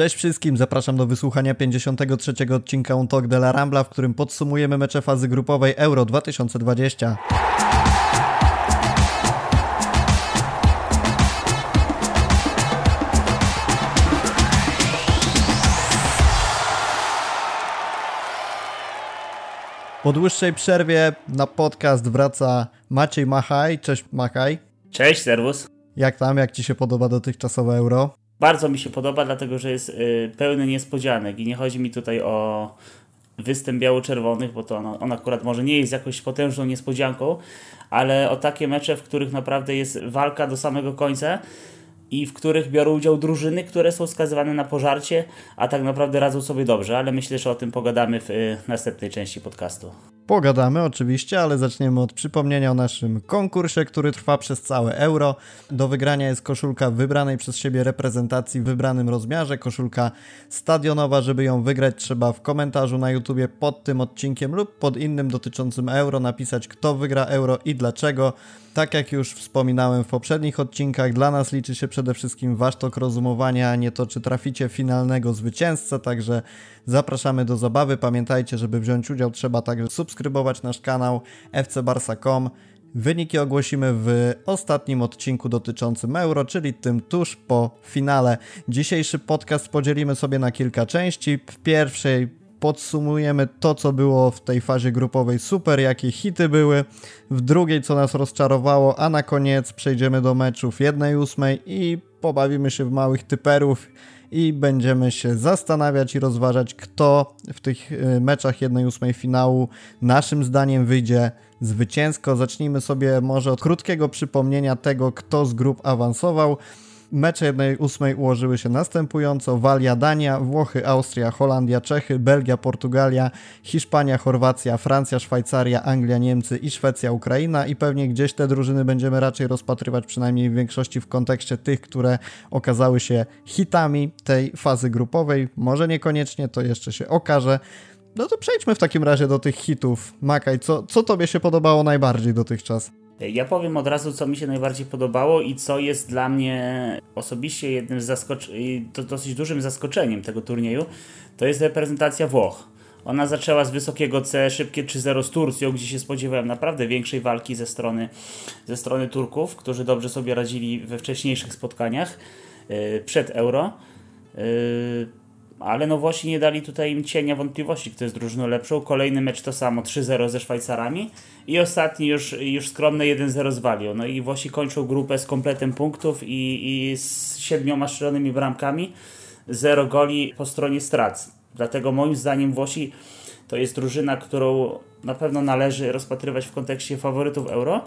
Cześć wszystkim, zapraszam do wysłuchania 53 odcinka On Talk de la Rambla, w którym podsumujemy mecze fazy grupowej Euro 2020. Po dłuższej przerwie na podcast wraca Maciej Machaj. Cześć Machaj. Cześć, serwus. Jak tam, jak Ci się podoba dotychczasowe euro? Bardzo mi się podoba, dlatego że jest y, pełny niespodzianek i nie chodzi mi tutaj o występ biało-czerwonych, bo to on, on akurat może nie jest jakąś potężną niespodzianką, ale o takie mecze, w których naprawdę jest walka do samego końca i w których biorą udział drużyny, które są skazywane na pożarcie, a tak naprawdę radzą sobie dobrze, ale myślę, że o tym pogadamy w y, następnej części podcastu. Pogadamy oczywiście, ale zaczniemy od przypomnienia o naszym konkursie, który trwa przez całe euro. Do wygrania jest koszulka wybranej przez siebie reprezentacji w wybranym rozmiarze, koszulka stadionowa. Żeby ją wygrać, trzeba w komentarzu na YouTubie pod tym odcinkiem lub pod innym dotyczącym euro napisać, kto wygra euro i dlaczego. Tak jak już wspominałem w poprzednich odcinkach, dla nas liczy się przede wszystkim wasz tok rozumowania, a nie to, czy traficie finalnego zwycięzcę, także zapraszamy do zabawy. Pamiętajcie, żeby wziąć udział, trzeba także subskrybować nasz kanał fcbarsa.com. Wyniki ogłosimy w ostatnim odcinku dotyczącym Euro, czyli tym tuż po finale. Dzisiejszy podcast podzielimy sobie na kilka części. W pierwszej podsumujemy to, co było w tej fazie grupowej super, jakie hity były, w drugiej, co nas rozczarowało, a na koniec przejdziemy do meczów 1-8 i pobawimy się w małych typerów i będziemy się zastanawiać i rozważać, kto w tych y, meczach 1-8 finału naszym zdaniem wyjdzie zwycięsko. Zacznijmy sobie może od krótkiego przypomnienia tego, kto z grup awansował. Mecze jednej ósmej ułożyły się następująco: Walia, Dania, Włochy, Austria, Holandia, Czechy, Belgia, Portugalia, Hiszpania, Chorwacja, Francja, Szwajcaria, Anglia, Niemcy i Szwecja, Ukraina. I pewnie gdzieś te drużyny będziemy raczej rozpatrywać, przynajmniej w większości w kontekście tych, które okazały się hitami tej fazy grupowej. Może niekoniecznie, to jeszcze się okaże. No to przejdźmy w takim razie do tych hitów. Makaj, co, co tobie się podobało najbardziej dotychczas? Ja powiem od razu, co mi się najbardziej podobało i co jest dla mnie osobiście jednym z to dosyć dużym zaskoczeniem tego turnieju, to jest reprezentacja Włoch. Ona zaczęła z wysokiego C, szybkie 3-0 z Turcją, gdzie się spodziewałem naprawdę większej walki ze strony, ze strony Turków, którzy dobrze sobie radzili we wcześniejszych spotkaniach yy, przed Euro. Ale no Włosi nie dali tutaj im cienia wątpliwości, kto jest drużyną lepszą. Kolejny mecz to samo, 3-0 ze Szwajcarami i ostatni już, już skromne 1-0 z Walią. No i Włosi kończą grupę z kompletem punktów i, i z siedmioma strzelonymi bramkami, zero goli po stronie strat. Dlatego moim zdaniem Włosi to jest drużyna, którą na pewno należy rozpatrywać w kontekście faworytów Euro.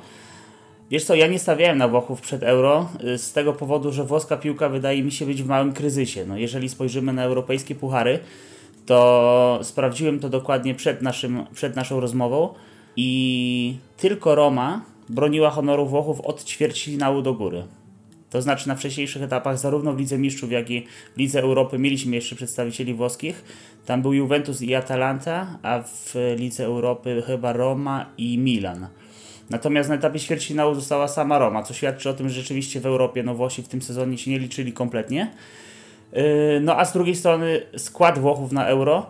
Wiesz co, ja nie stawiałem na Włochów przed Euro y, z tego powodu, że włoska piłka wydaje mi się być w małym kryzysie. No, jeżeli spojrzymy na europejskie puchary, to sprawdziłem to dokładnie przed, naszym, przed naszą rozmową i tylko Roma broniła honoru Włochów od ćwierćfinału do góry. To znaczy na wcześniejszych etapach, zarówno w Lidze Mistrzów, jak i w Lidze Europy mieliśmy jeszcze przedstawicieli włoskich. Tam był Juventus i Atalanta, a w Lidze Europy chyba Roma i Milan. Natomiast na etapie ćwierćfinału została sama Roma, co świadczy o tym, że rzeczywiście w Europie no Włosi w tym sezonie się nie liczyli kompletnie. Yy, no a z drugiej strony skład Włochów na Euro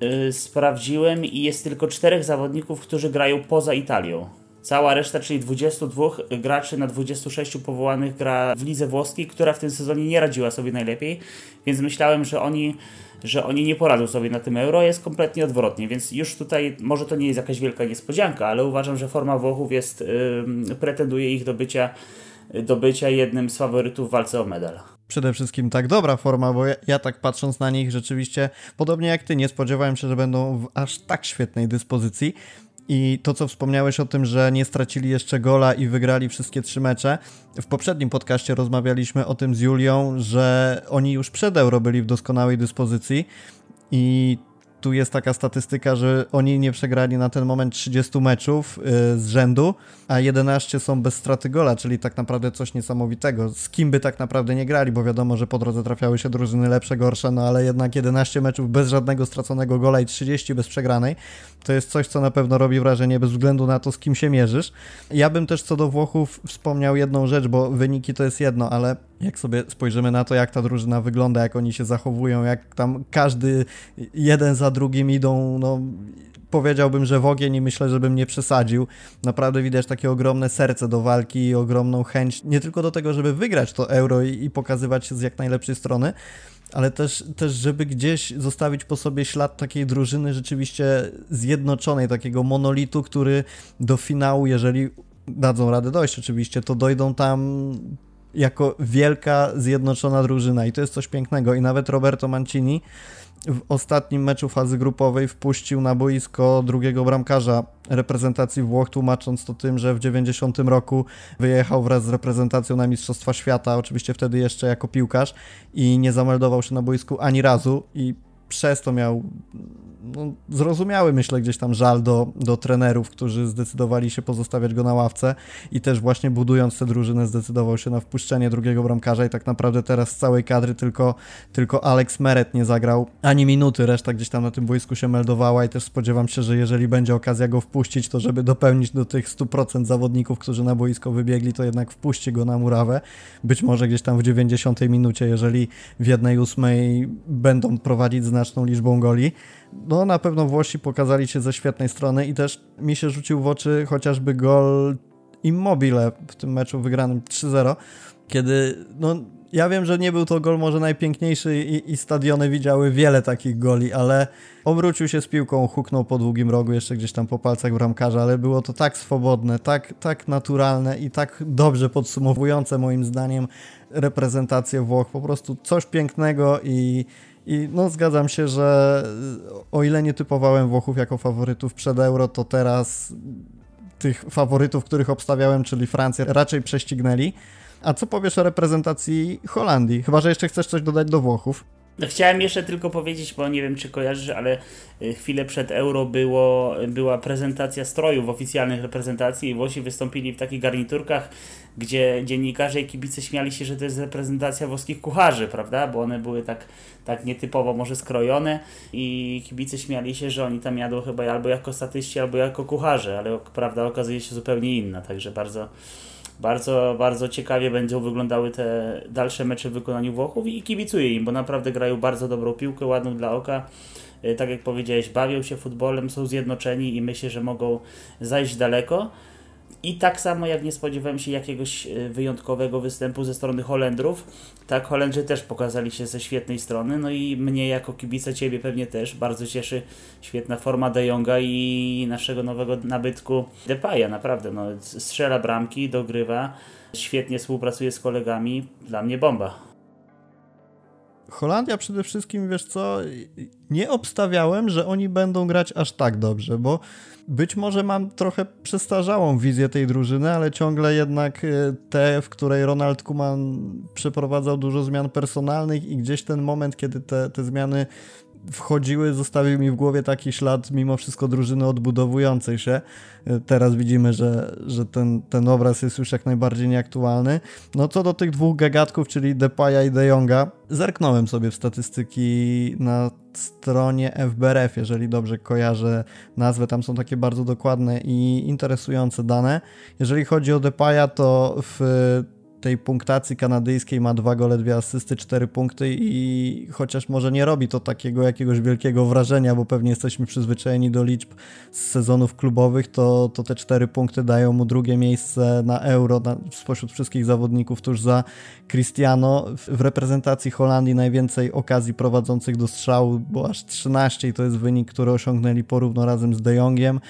yy, sprawdziłem i jest tylko czterech zawodników, którzy grają poza Italią. Cała reszta, czyli 22 graczy na 26 powołanych gra w lidze włoskiej, która w tym sezonie nie radziła sobie najlepiej, więc myślałem, że oni że oni nie poradzą sobie na tym euro, jest kompletnie odwrotnie, więc już tutaj może to nie jest jakaś wielka niespodzianka, ale uważam, że forma Włochów jest, yy, pretenduje ich do bycia, do bycia jednym z faworytów w walce o medal przede wszystkim tak dobra forma, bo ja, ja, tak patrząc na nich rzeczywiście, podobnie jak ty, nie spodziewałem się, że będą w aż tak świetnej dyspozycji. I to, co wspomniałeś o tym, że nie stracili jeszcze gola i wygrali wszystkie trzy mecze. W poprzednim podcaście rozmawialiśmy o tym z Julią, że oni już przed Euro byli w doskonałej dyspozycji i tu jest taka statystyka, że oni nie przegrali na ten moment 30 meczów yy, z rzędu, a 11 są bez straty gola, czyli tak naprawdę coś niesamowitego. Z kim by tak naprawdę nie grali, bo wiadomo, że po drodze trafiały się drużyny lepsze, gorsze, no ale jednak 11 meczów bez żadnego straconego gola i 30 bez przegranej, to jest coś, co na pewno robi wrażenie bez względu na to, z kim się mierzysz. Ja bym też co do Włochów wspomniał jedną rzecz, bo wyniki to jest jedno, ale Jak sobie spojrzymy na to, jak ta drużyna wygląda, jak oni się zachowują, jak tam każdy jeden za drugim idą, no powiedziałbym, że w ogień i myślę, żebym nie przesadził. Naprawdę widać takie ogromne serce do walki i ogromną chęć nie tylko do tego, żeby wygrać to euro i, i pokazywać się z jak najlepszej strony, ale też, też, żeby gdzieś zostawić po sobie ślad takiej drużyny rzeczywiście zjednoczonej, takiego monolitu, który do finału, jeżeli dadzą radę dojść oczywiście, to dojdą tam jako wielka, zjednoczona drużyna i to jest coś pięknego. I nawet Roberto Mancini w ostatnim meczu fazy grupowej wpuścił na boisko drugiego bramkarza reprezentacji Włoch, tłumacząc to tym, że w 90 roku wyjechał wraz z reprezentacją na Mistrzostwa Świata, oczywiście wtedy jeszcze jako piłkarz i nie zameldował się na boisku ani razu i przez to miał no, zrozumiały, myślę, gdzieś tam żal do, do trenerów, którzy zdecydowali się pozostawiać go na ławce i też właśnie budując tę drużynę zdecydował się na wpuszczenie drugiego bramkarza i tak naprawdę teraz z całej kadry tylko, tylko Alex Meret nie zagrał ani minuty, reszta gdzieś tam na tym boisku się meldowała i też spodziewam się, że jeżeli będzie okazja go wpuścić, to żeby dopełnić do tych 100% zawodników, którzy na boisko wybiegli, to jednak wpuści go na murawę. Być może gdzieś tam w 90 minucie, jeżeli w jednej ósmej będą prowadzić znaczną liczbą goli, no na pewno Włosi pokazali się ze świetnej strony i też mi się rzucił w oczy chociażby gol Immobile w tym meczu wygranym 3-0, kiedy no ja wiem, że nie był to gol może najpiękniejszy i, i, stadiony widziały wiele takich goli, ale obrócił się z piłką, huknął po długim rogu, jeszcze gdzieś tam po palcach bramkarza, ale było to tak swobodne, tak, tak naturalne i tak dobrze podsumowujące moim zdaniem reprezentację Włoch. Po prostu coś pięknego i i no zgadzam się, że o ile nie typowałem Włochów jako faworytów przed Euro, to teraz tych faworytów, których obstawiałem, czyli Francję, raczej prześcignęli. A co powiesz o reprezentacji Holandii? Chyba, że jeszcze chcesz coś dodać do Włochów. No, chciałem jeszcze tylko powiedzieć, bo nie wiem czy kojarzysz, ale y, chwilę przed Euro było, była prezentacja strojów oficjalnych reprezentacji i Włosi wystąpili w takich garniturkach, gdzie dziennikarze i kibice śmiali się, że to jest reprezentacja włoskich kucharzy, prawda? Bo one były tak, tak nietypowo może skrojone i kibice śmiali się, że oni tam jadą chyba albo jako statyści, albo jako kucharze, ale prawda okazuje się zupełnie inna, także bardzo bardzo, bardzo ciekawie będą wyglądały te dalsze mecze w wykonaniu Włochów i kibicuję im, bo naprawdę grają bardzo dobrą piłkę, ładną dla oka. E, tak jak powiedziałeś, bawią się futbolem, są zjednoczeni i myślę, że mogą zajść daleko. I tak samo jak nie spodziewałem się jakiegoś e, wyjątkowego występu ze strony Holendrów, tak Holendrzy też pokazali się ze świetnej strony, no i mnie jako kibica Ciebie pewnie też bardzo cieszy świetna forma De Jonga i naszego nowego nabytku Depaya, naprawdę, no strzela bramki, dogrywa, świetnie współpracuje z kolegami, dla mnie bomba. Holandia przede wszystkim, wiesz co, nie obstawiałem, że oni będą grać aż tak dobrze, bo być może mam trochę przestarzałą wizję tej drużyny, ale ciągle jednak e, te, w której Ronald Koeman przeprowadzał dużo zmian personalnych i gdzieś ten moment, kiedy te, te zmiany wchodziły, zostawił mi w głowie taki ślad mimo wszystko drużyny odbudowującej się. Teraz widzimy, że, że ten, ten obraz jest już jak najbardziej nieaktualny. No co do tych dwóch gagatków, czyli Depaya i De Jonga, zerknąłem sobie w statystyki na stronie FBRF, jeżeli dobrze kojarzę nazwę, tam są takie bardzo dokładne i interesujące dane. Jeżeli chodzi o Depaya, to w tej punktacji kanadyjskiej ma dwa gole, dwie asysty, cztery punkty i chociaż może nie robi to takiego jakiegoś wielkiego wrażenia, bo pewnie jesteśmy przyzwyczajeni do liczb z sezonów klubowych, to, to te cztery punkty dają mu drugie miejsce na euro na, spośród wszystkich zawodników tuż za Cristiano. W, w reprezentacji Holandii najwięcej okazji prowadzących do strzału, bo aż 13 i to jest wynik, który osiągnęli porówno razem z De Jongiem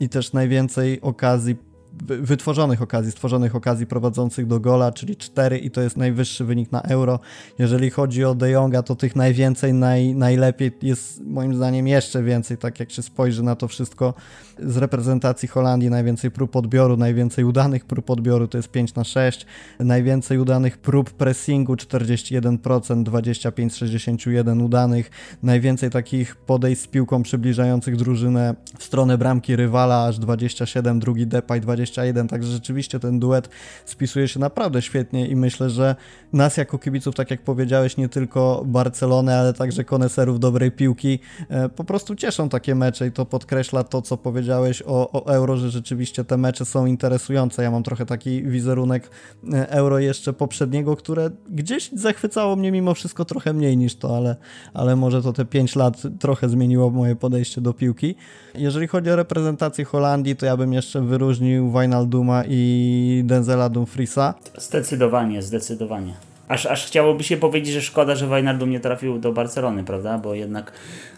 i też najwięcej okazji wytworzonych okazji, stworzonych okazji prowadzących do gola, czyli 4 i to jest najwyższy wynik na euro. Jeżeli chodzi o De Jonga, to tych najwięcej, naj, najlepiej jest moim zdaniem jeszcze więcej, tak jak się spojrzy na to wszystko z reprezentacji Holandii, najwięcej prób odbioru, najwięcej udanych prób odbioru to jest 5 na 6, najwięcej udanych prób pressingu 41%, 25 61 udanych, najwięcej takich podejść z piłką przybliżających drużynę w stronę bramki rywala aż 27, drugi Depay 20 21, także rzeczywiście ten duet spisuje się naprawdę świetnie i myślę, że nas jako kibiców, tak jak powiedziałeś, nie tylko Barcelony, ale także koneserów dobrej piłki, e, po prostu cieszą takie mecze i to podkreśla to, co powiedziałeś o, o Euro, że rzeczywiście te mecze są interesujące. Ja mam trochę taki wizerunek e, Euro jeszcze poprzedniego, które gdzieś zachwycało mnie mimo wszystko trochę mniej niż to, ale, ale może to te 5 lat trochę zmieniło moje podejście do piłki. Jeżeli chodzi o reprezentację Holandii, to ja bym jeszcze wyróżnił Wijnalduma i Denzela Dumfriesa. Zdecydowanie, zdecydowanie. Aż, aż chciałoby się powiedzieć, że szkoda, że Wijnaldum nie trafił do Barcelony, prawda? Bo jednak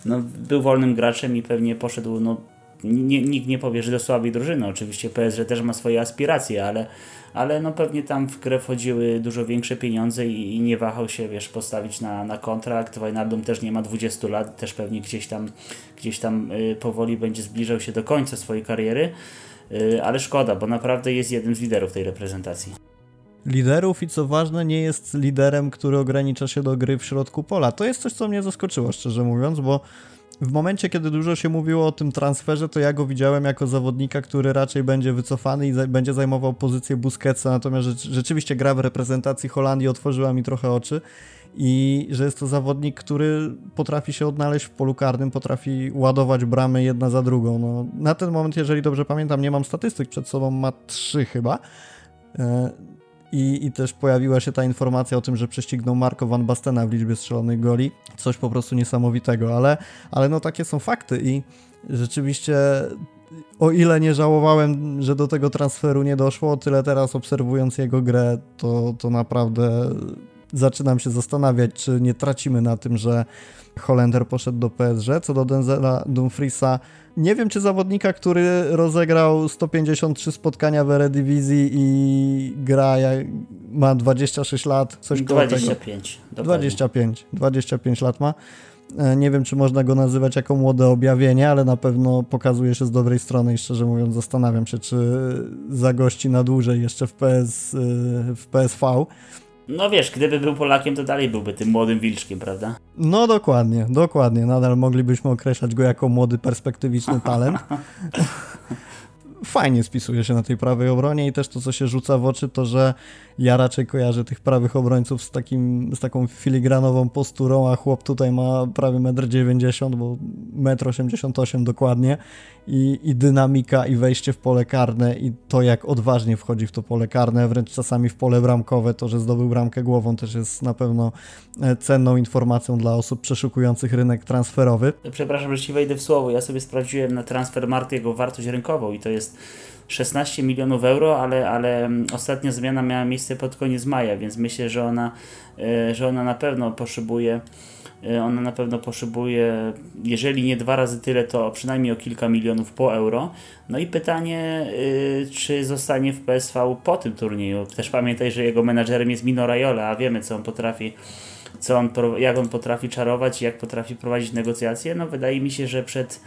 no, był wolnym graczem i pewnie poszedł, no, nie, nikt nie powie, że do słabej drużyny. Oczywiście PSG też ma swoje aspiracje, ale, ale no pewnie tam w grę wchodziły dużo większe pieniądze i, i nie wahał się, wiesz, postawić na, na kontrakt. Wijnaldum też nie ma 20 lat, też pewnie gdzieś tam, gdzieś tam y, powoli będzie zbliżał się do końca swojej kariery. Y, ale szkoda, bo naprawdę jest jednym z liderów tej reprezentacji liderów i co ważne, nie jest liderem, który ogranicza się do gry w środku pola. To jest coś, co mnie zaskoczyło, szczerze mówiąc, bo w momencie, kiedy dużo się mówiło o tym transferze, to ja go widziałem jako zawodnika, który raczej będzie wycofany i będzie zajmował pozycję Busquetsa, natomiast rzeczywiście gra w reprezentacji Holandii otworzyła mi trochę oczy i że jest to zawodnik, który potrafi się odnaleźć w polu karnym, potrafi ładować bramy jedna za drugą. No, na ten moment, jeżeli dobrze pamiętam, nie mam statystyk przed sobą, ma trzy chyba. E, i, I też pojawiła się ta informacja o tym, że prześcignął Marco Van Bastena w liczbie strzelonych goli. Coś po prostu niesamowitego, ale, ale no takie są fakty i rzeczywiście o ile nie żałowałem, że do tego transferu nie doszło, o tyle teraz obserwując jego grę, to, to naprawdę zaczynam się zastanawiać, czy nie tracimy na tym, że Holender poszedł do PSG. Co do Denzela Dumfriesa, nie wiem, czy zawodnika, który rozegrał 153 spotkania w Eredivisie i gra, ma 26 lat, coś 25. 25, 25 lat ma. E, nie wiem, czy można go nazywać jako młode objawienie, ale na pewno pokazuje się z dobrej strony i szczerze mówiąc zastanawiam się, czy zagości na dłużej jeszcze w, PS, e, w PSV. No wiesz, gdyby był Polakiem, to dalej byłby tym młodym wilczkiem, prawda? No dokładnie, dokładnie. Nadal moglibyśmy określać go jako młody, perspektywiczny talent. Fajnie spisuje się na tej prawej obronie i też to, co się rzuca w oczy, to że ja raczej kojarzę tych prawych obrońców z, takim, z taką filigranową posturą, a chłop tutaj ma prawie 1,90 m, bo 1,88 m dokładnie. I, i dynamika i wejście w pole karne i to jak odważnie wchodzi w to pole karne, wręcz czasami w pole bramkowe, to, że zdobył bramkę głową też jest na pewno e, cenną informacją dla osób przeszukujących rynek transferowy. Przepraszam, że ci wejdę w słowo, ja sobie sprawdziłem na transfer Marty jego wartość rynkową i to jest 16 milionów euro, ale, ale mm, ostatnia zmiana miała miejsce pod koniec maja, więc myślę, że ona, e, że ona na pewno potrzebuje e, ona na pewno potrzebuje, jeżeli nie dwa razy tyle, to przynajmniej o kilka milionów po euro. No i pytanie, e, czy zostanie w PSV po tym turnieju. Też pamiętaj, że jego menadżerem jest Mino Raiola, a wiemy, co on potrafi, co on, jak on potrafi czarować, jak potrafi prowadzić negocjacje. No wydaje mi się, że przed,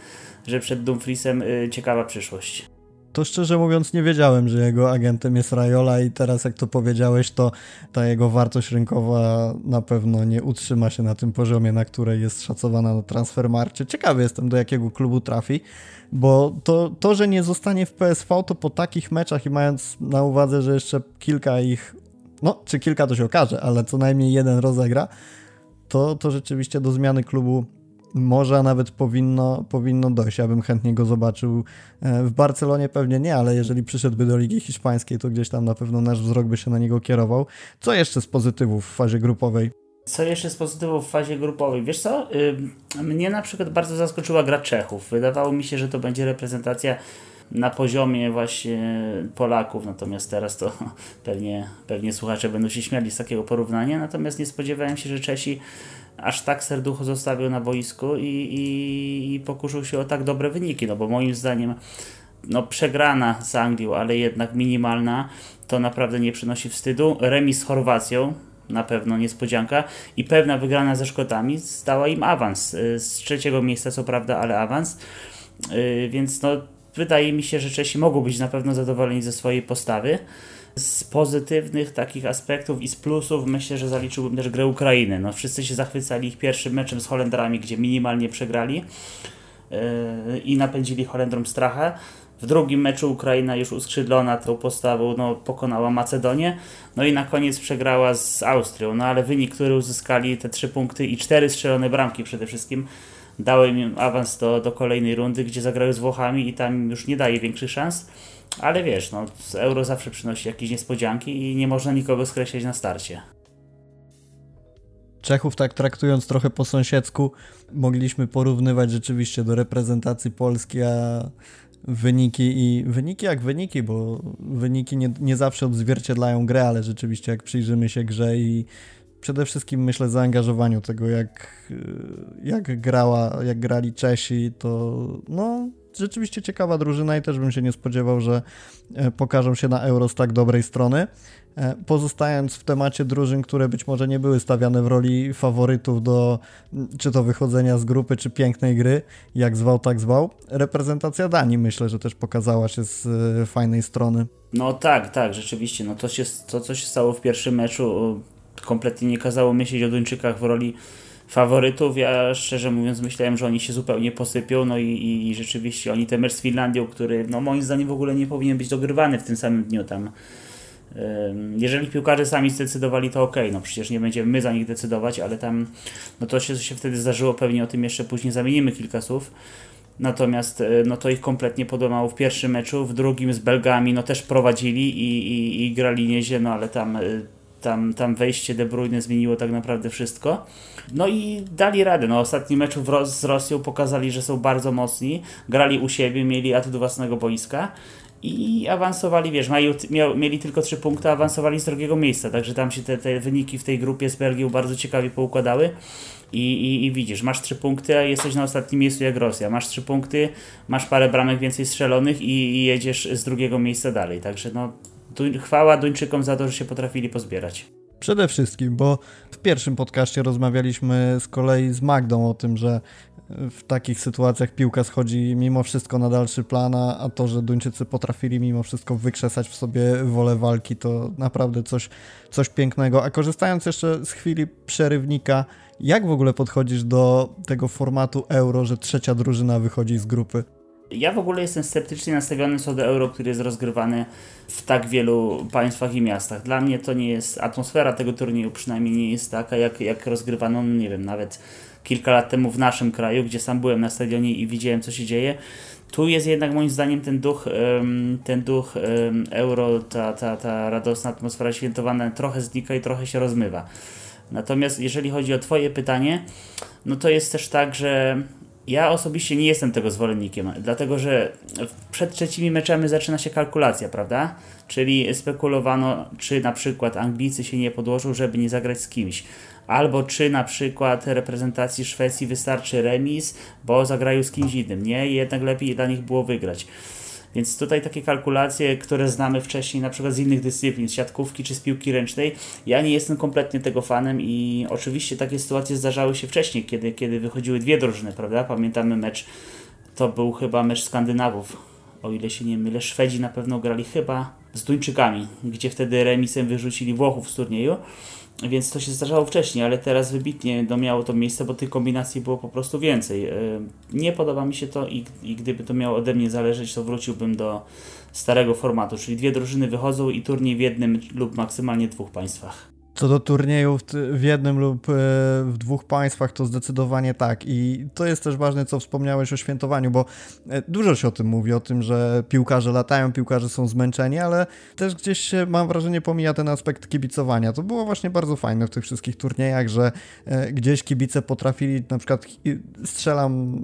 że przed Dumfriesem ciekawa przyszłość to szczerze mówiąc nie wiedziałem, że jego agentem jest Rajola i teraz jak to powiedziałeś, to ta jego wartość rynkowa na pewno nie utrzyma się na tym poziomie, na której jest szacowana na transfermarcie. Ciekawy jestem, do jakiego klubu trafi, bo to, to, że nie zostanie w PSV, to po takich meczach i mając na uwadze, że jeszcze kilka ich, no czy kilka to się okaże, ale co najmniej jeden rozegra, to, to rzeczywiście do zmiany klubu może a nawet powinno, powinno dojść. Ja bym chętnie go zobaczył e, w Barcelonie, pewnie nie, ale jeżeli przyszedłby do Ligi Hiszpańskiej, to gdzieś tam na pewno nasz wzrok by się na niego kierował. Co jeszcze z pozytywów w fazie grupowej? Co jeszcze z pozytywów w fazie grupowej? Wiesz co, mnie na przykład bardzo zaskoczyła gra Czechów. Wydawało mi się, że to będzie reprezentacja na poziomie właśnie Polaków, natomiast teraz to pewnie, pewnie słuchacze będą się śmiali z takiego porównania, natomiast nie spodziewałem się, że Czesi aż tak serducho zostawił na boisku i, i, i pokuszył się o tak dobre wyniki, no bo moim zdaniem no przegrana z Anglią, ale jednak minimalna, to naprawdę nie przynosi wstydu. Remis z Chorwacją, na pewno niespodzianka i pewna wygrana ze Szkotami stała im awans. Y, z trzeciego miejsca co prawda, ale awans. Y, więc no, wydaje mi się, że Czesi mogą być na pewno zadowoleni ze swojej postawy. Z pozytywnych takich aspektów i z plusów myślę, że zaliczyłbym też grę Ukrainy. No, wszyscy się zachwycali ich pierwszym meczem z Holendrami, gdzie minimalnie przegrali yy, i napędzili Holendrom strachę. W drugim meczu Ukraina już uskrzydlona tą postawą no, pokonała Macedonię. No i na koniec przegrała z Austrią. No ale wynik, który uzyskali, te trzy punkty i cztery strzelone bramki przede wszystkim, dały im awans do, do kolejnej rundy, gdzie zagrały z Włochami i tam już nie daje większych szans. Ale wiesz, no, euro zawsze przynosi jakieś niespodzianki i nie można nikogo skreślać na starcie. Czechów tak traktując trochę po sąsiedzku, mogliśmy porównywać rzeczywiście do reprezentacji Polski, a wyniki i wyniki jak wyniki, bo wyniki nie, nie zawsze odzwierciedlają grę, ale rzeczywiście jak przyjrzymy się grze i przede wszystkim myślę zaangażowaniu tego, jak, jak grała, jak grali Czesi, to no rzeczywiście ciekawa drużyna i też bym się nie spodziewał, że e, pokażą się na Euro z tak dobrej strony. E, pozostając w temacie drużyn, które być może nie były stawiane w roli faworytów do czy to wychodzenia z grupy, czy pięknej gry, jak zwał, tak zwał, reprezentacja Danii myślę, że też pokazała się z e, fajnej strony. No tak, tak, rzeczywiście. No to, się, to co się stało w pierwszym meczu, kompletnie nie kazało myśleć o Duńczykach w roli faworytów. Ja szczerze mówiąc myślałem, że oni się zupełnie posypią, no i, i, rzeczywiście oni ten mecz z Finlandią, który no moim zdaniem w ogóle nie powinien być dogrywany w tym samym dniu tam. Jeżeli piłkarze sami zdecydowali, to ok, no przecież nie będziemy my za nich decydować, ale tam, no to się, się wtedy zdarzyło, pewnie o tym jeszcze później zamienimy kilka słów. Natomiast e, no to ich kompletnie podobało w pierwszym meczu, w drugim z Belgami no też prowadzili i, i, i grali nieźle, no ale tam e, tam, tam wejście De Bruyne zmieniło tak naprawdę wszystko. No i dali radę. No, ostatni mecz z Rosją pokazali, że są bardzo mocni. Grali u siebie, mieli atut własnego boiska i awansowali, wiesz, mieli, mieli tylko trzy punkty, awansowali z drugiego miejsca, także tam się te, te wyniki w tej grupie z Belgią bardzo ciekawie poukładały. I, i, I, widzisz, masz trzy punkty, a jesteś na ostatnim miejscu jak Rosja. Masz trzy punkty, masz parę bramek więcej strzelonych i, i jedziesz z drugiego miejsca dalej. Także no, chwała Duńczykom za to, że się potrafili pozbierać. Przede wszystkim, bo w pierwszym podcaście rozmawialiśmy z kolei z Magdą o tym, że w takich sytuacjach piłka schodzi mimo wszystko na dalszy plan, a to, że Duńczycy potrafili mimo wszystko wykrzesać w sobie wolę walki, to naprawdę coś, coś pięknego. A korzystając jeszcze z chwili przerywnika, jak w ogóle podchodzisz do tego formatu euro, że trzecia drużyna wychodzi z grupy? Ja w ogóle jestem sceptycznie nastawiony co do euro, który jest rozgrywany w tak wielu państwach i miastach. Dla mnie to nie jest, atmosfera tego turnieju przynajmniej nie jest taka, jak, jak rozgrywano, no nie wiem, nawet kilka lat temu w naszym kraju, gdzie sam byłem na stadionie i widziałem, co się dzieje. Tu jest jednak moim zdaniem ten duch, ten duch euro, ta, ta, ta radosna atmosfera świętowana trochę znika i trochę się rozmywa. Natomiast jeżeli chodzi o Twoje pytanie, no to jest też tak, że ja osobiście nie jestem tego zwolennikiem, dlatego że przed trzecimi meczami zaczyna się kalkulacja, prawda? Czyli spekulowano, czy na przykład Anglicy się nie podłożą, żeby nie zagrać z kimś. Albo czy na przykład reprezentacji Szwecji wystarczy remis, bo zagrają z kimś innym. Nie, jednak lepiej dla nich było wygrać. Więc tutaj takie kalkulacje, które znamy wcześniej, na przykład z innych dyscyplin, z siatkówki czy z piłki ręcznej, ja nie jestem kompletnie tego fanem i oczywiście takie sytuacje zdarzały się wcześniej, kiedy, kiedy wychodziły dwie drużyny, prawda? Pamiętamy mecz, to był chyba mecz Skandynawów, o ile się nie mylę, Szwedzi na pewno grali chyba z Duńczykami, gdzie wtedy remisem wyrzucili Włochów z turnieju. Więc to się zdarzało wcześniej, ale teraz wybitnie no, miało to miejsce, bo tych kombinacji było po prostu więcej. E, nie podoba mi się to i, i gdyby to miało ode mnie zależeć, to wróciłbym do starego formatu, czyli dwie drużyny wychodzą i turniej w jednym lub maksymalnie dwóch państwach. Co do turniejów w jednym lub e, w dwóch państwach, to zdecydowanie tak. I to jest też ważne, co wspomniałeś o świętowaniu, bo e, dużo się o tym mówi, o tym, że piłkarze latają, piłkarze są zmęczeni, ale też gdzieś się, mam wrażenie, pomija ten aspekt kibicowania. To było właśnie bardzo fajne w tych wszystkich turniejach, że e, gdzieś kibice potrafili, na przykład strzelam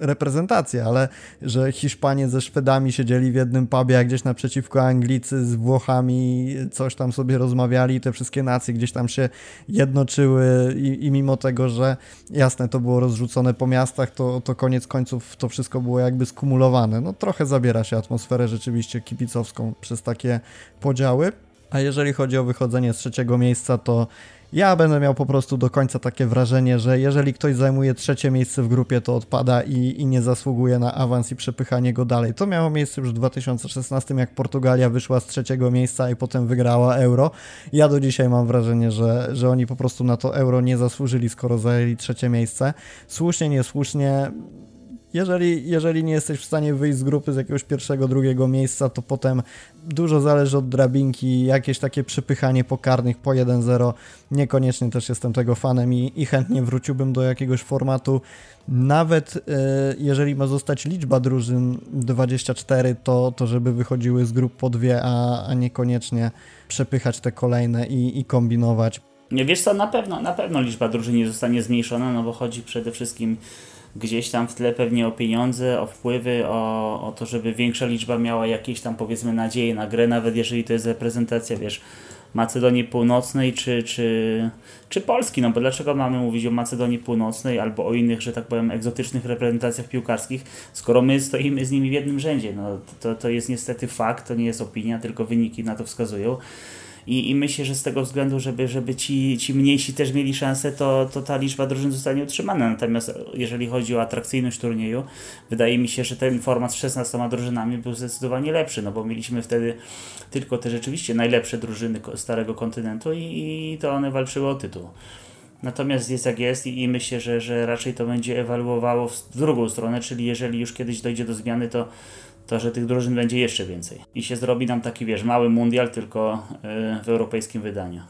reprezentację, ale że Hiszpanie ze Szwedami siedzieli w jednym pubie, a gdzieś naprzeciwko Anglicy z Włochami coś tam sobie rozmawiali, te wszystkie nacje gdzieś tam się jednoczyły i, i mimo tego, że jasne, to było rozrzucone po miastach, to, to koniec końców to wszystko było jakby skumulowane. No trochę zabiera się atmosferę rzeczywiście kibicowską przez takie podziały. A jeżeli chodzi o wychodzenie z trzeciego miejsca, to ja będę miał po prostu do końca takie wrażenie, że jeżeli ktoś zajmuje trzecie miejsce w grupie, to odpada i, i nie zasługuje na awans i przepychanie go dalej. To miało miejsce już w 2016, jak Portugalia wyszła z trzeciego miejsca i potem wygrała euro. Ja do dzisiaj mam wrażenie, że, że oni po prostu na to euro nie zasłużyli, skoro zajęli trzecie miejsce. Słusznie, niesłusznie jeżeli, jeżeli nie jesteś w stanie wyjść z grupy z jakiegoś pierwszego, drugiego miejsca, to potem dużo zależy od drabinki, jakieś takie przepychanie pokarnych po 1-0. Niekoniecznie też jestem tego fanem i, i chętnie wróciłbym do jakiegoś formatu. Nawet y, jeżeli ma zostać liczba drużyn 24, to, to żeby wychodziły z grup po dwie, a, a niekoniecznie przepychać te kolejne i, i kombinować. Wiesz co, na pewno, na pewno liczba drużyn nie zostanie zmniejszona, no bo chodzi przede wszystkim gdzieś tam w tle pewnie o pieniądze, o wpływy, o, o to, żeby większa liczba miała jakieś tam powiedzmy nadzieje na grę, nawet jeżeli to jest reprezentacja, wiesz, Macedonii Północnej czy, czy, czy Polski, no bo dlaczego mamy mówić o Macedonii Północnej albo o innych, że tak powiem, egzotycznych reprezentacjach piłkarskich, skoro my stoimy z nimi w jednym rzędzie, no to, to jest niestety fakt, to nie jest opinia, tylko wyniki na to wskazują. I, I myślę, że z tego względu, żeby, żeby ci, ci mniejsi też mieli szansę, to, to ta liczba drużyn zostanie utrzymana. Natomiast jeżeli chodzi o atrakcyjność turnieju, wydaje mi się, że ten format z 16 drużynami był zdecydowanie lepszy, no bo mieliśmy wtedy tylko te rzeczywiście najlepsze drużyny starego kontynentu i, i to one walczyły o tytuł. Natomiast jest jak jest i, i myślę, że, że raczej to będzie ewaluowało w drugą stronę, czyli jeżeli już kiedyś dojdzie do zmiany, to to że tych drużyn będzie jeszcze więcej. I się zrobi nam taki, wiesz, mały mundial, tylko yy, w europejskim wydaniu.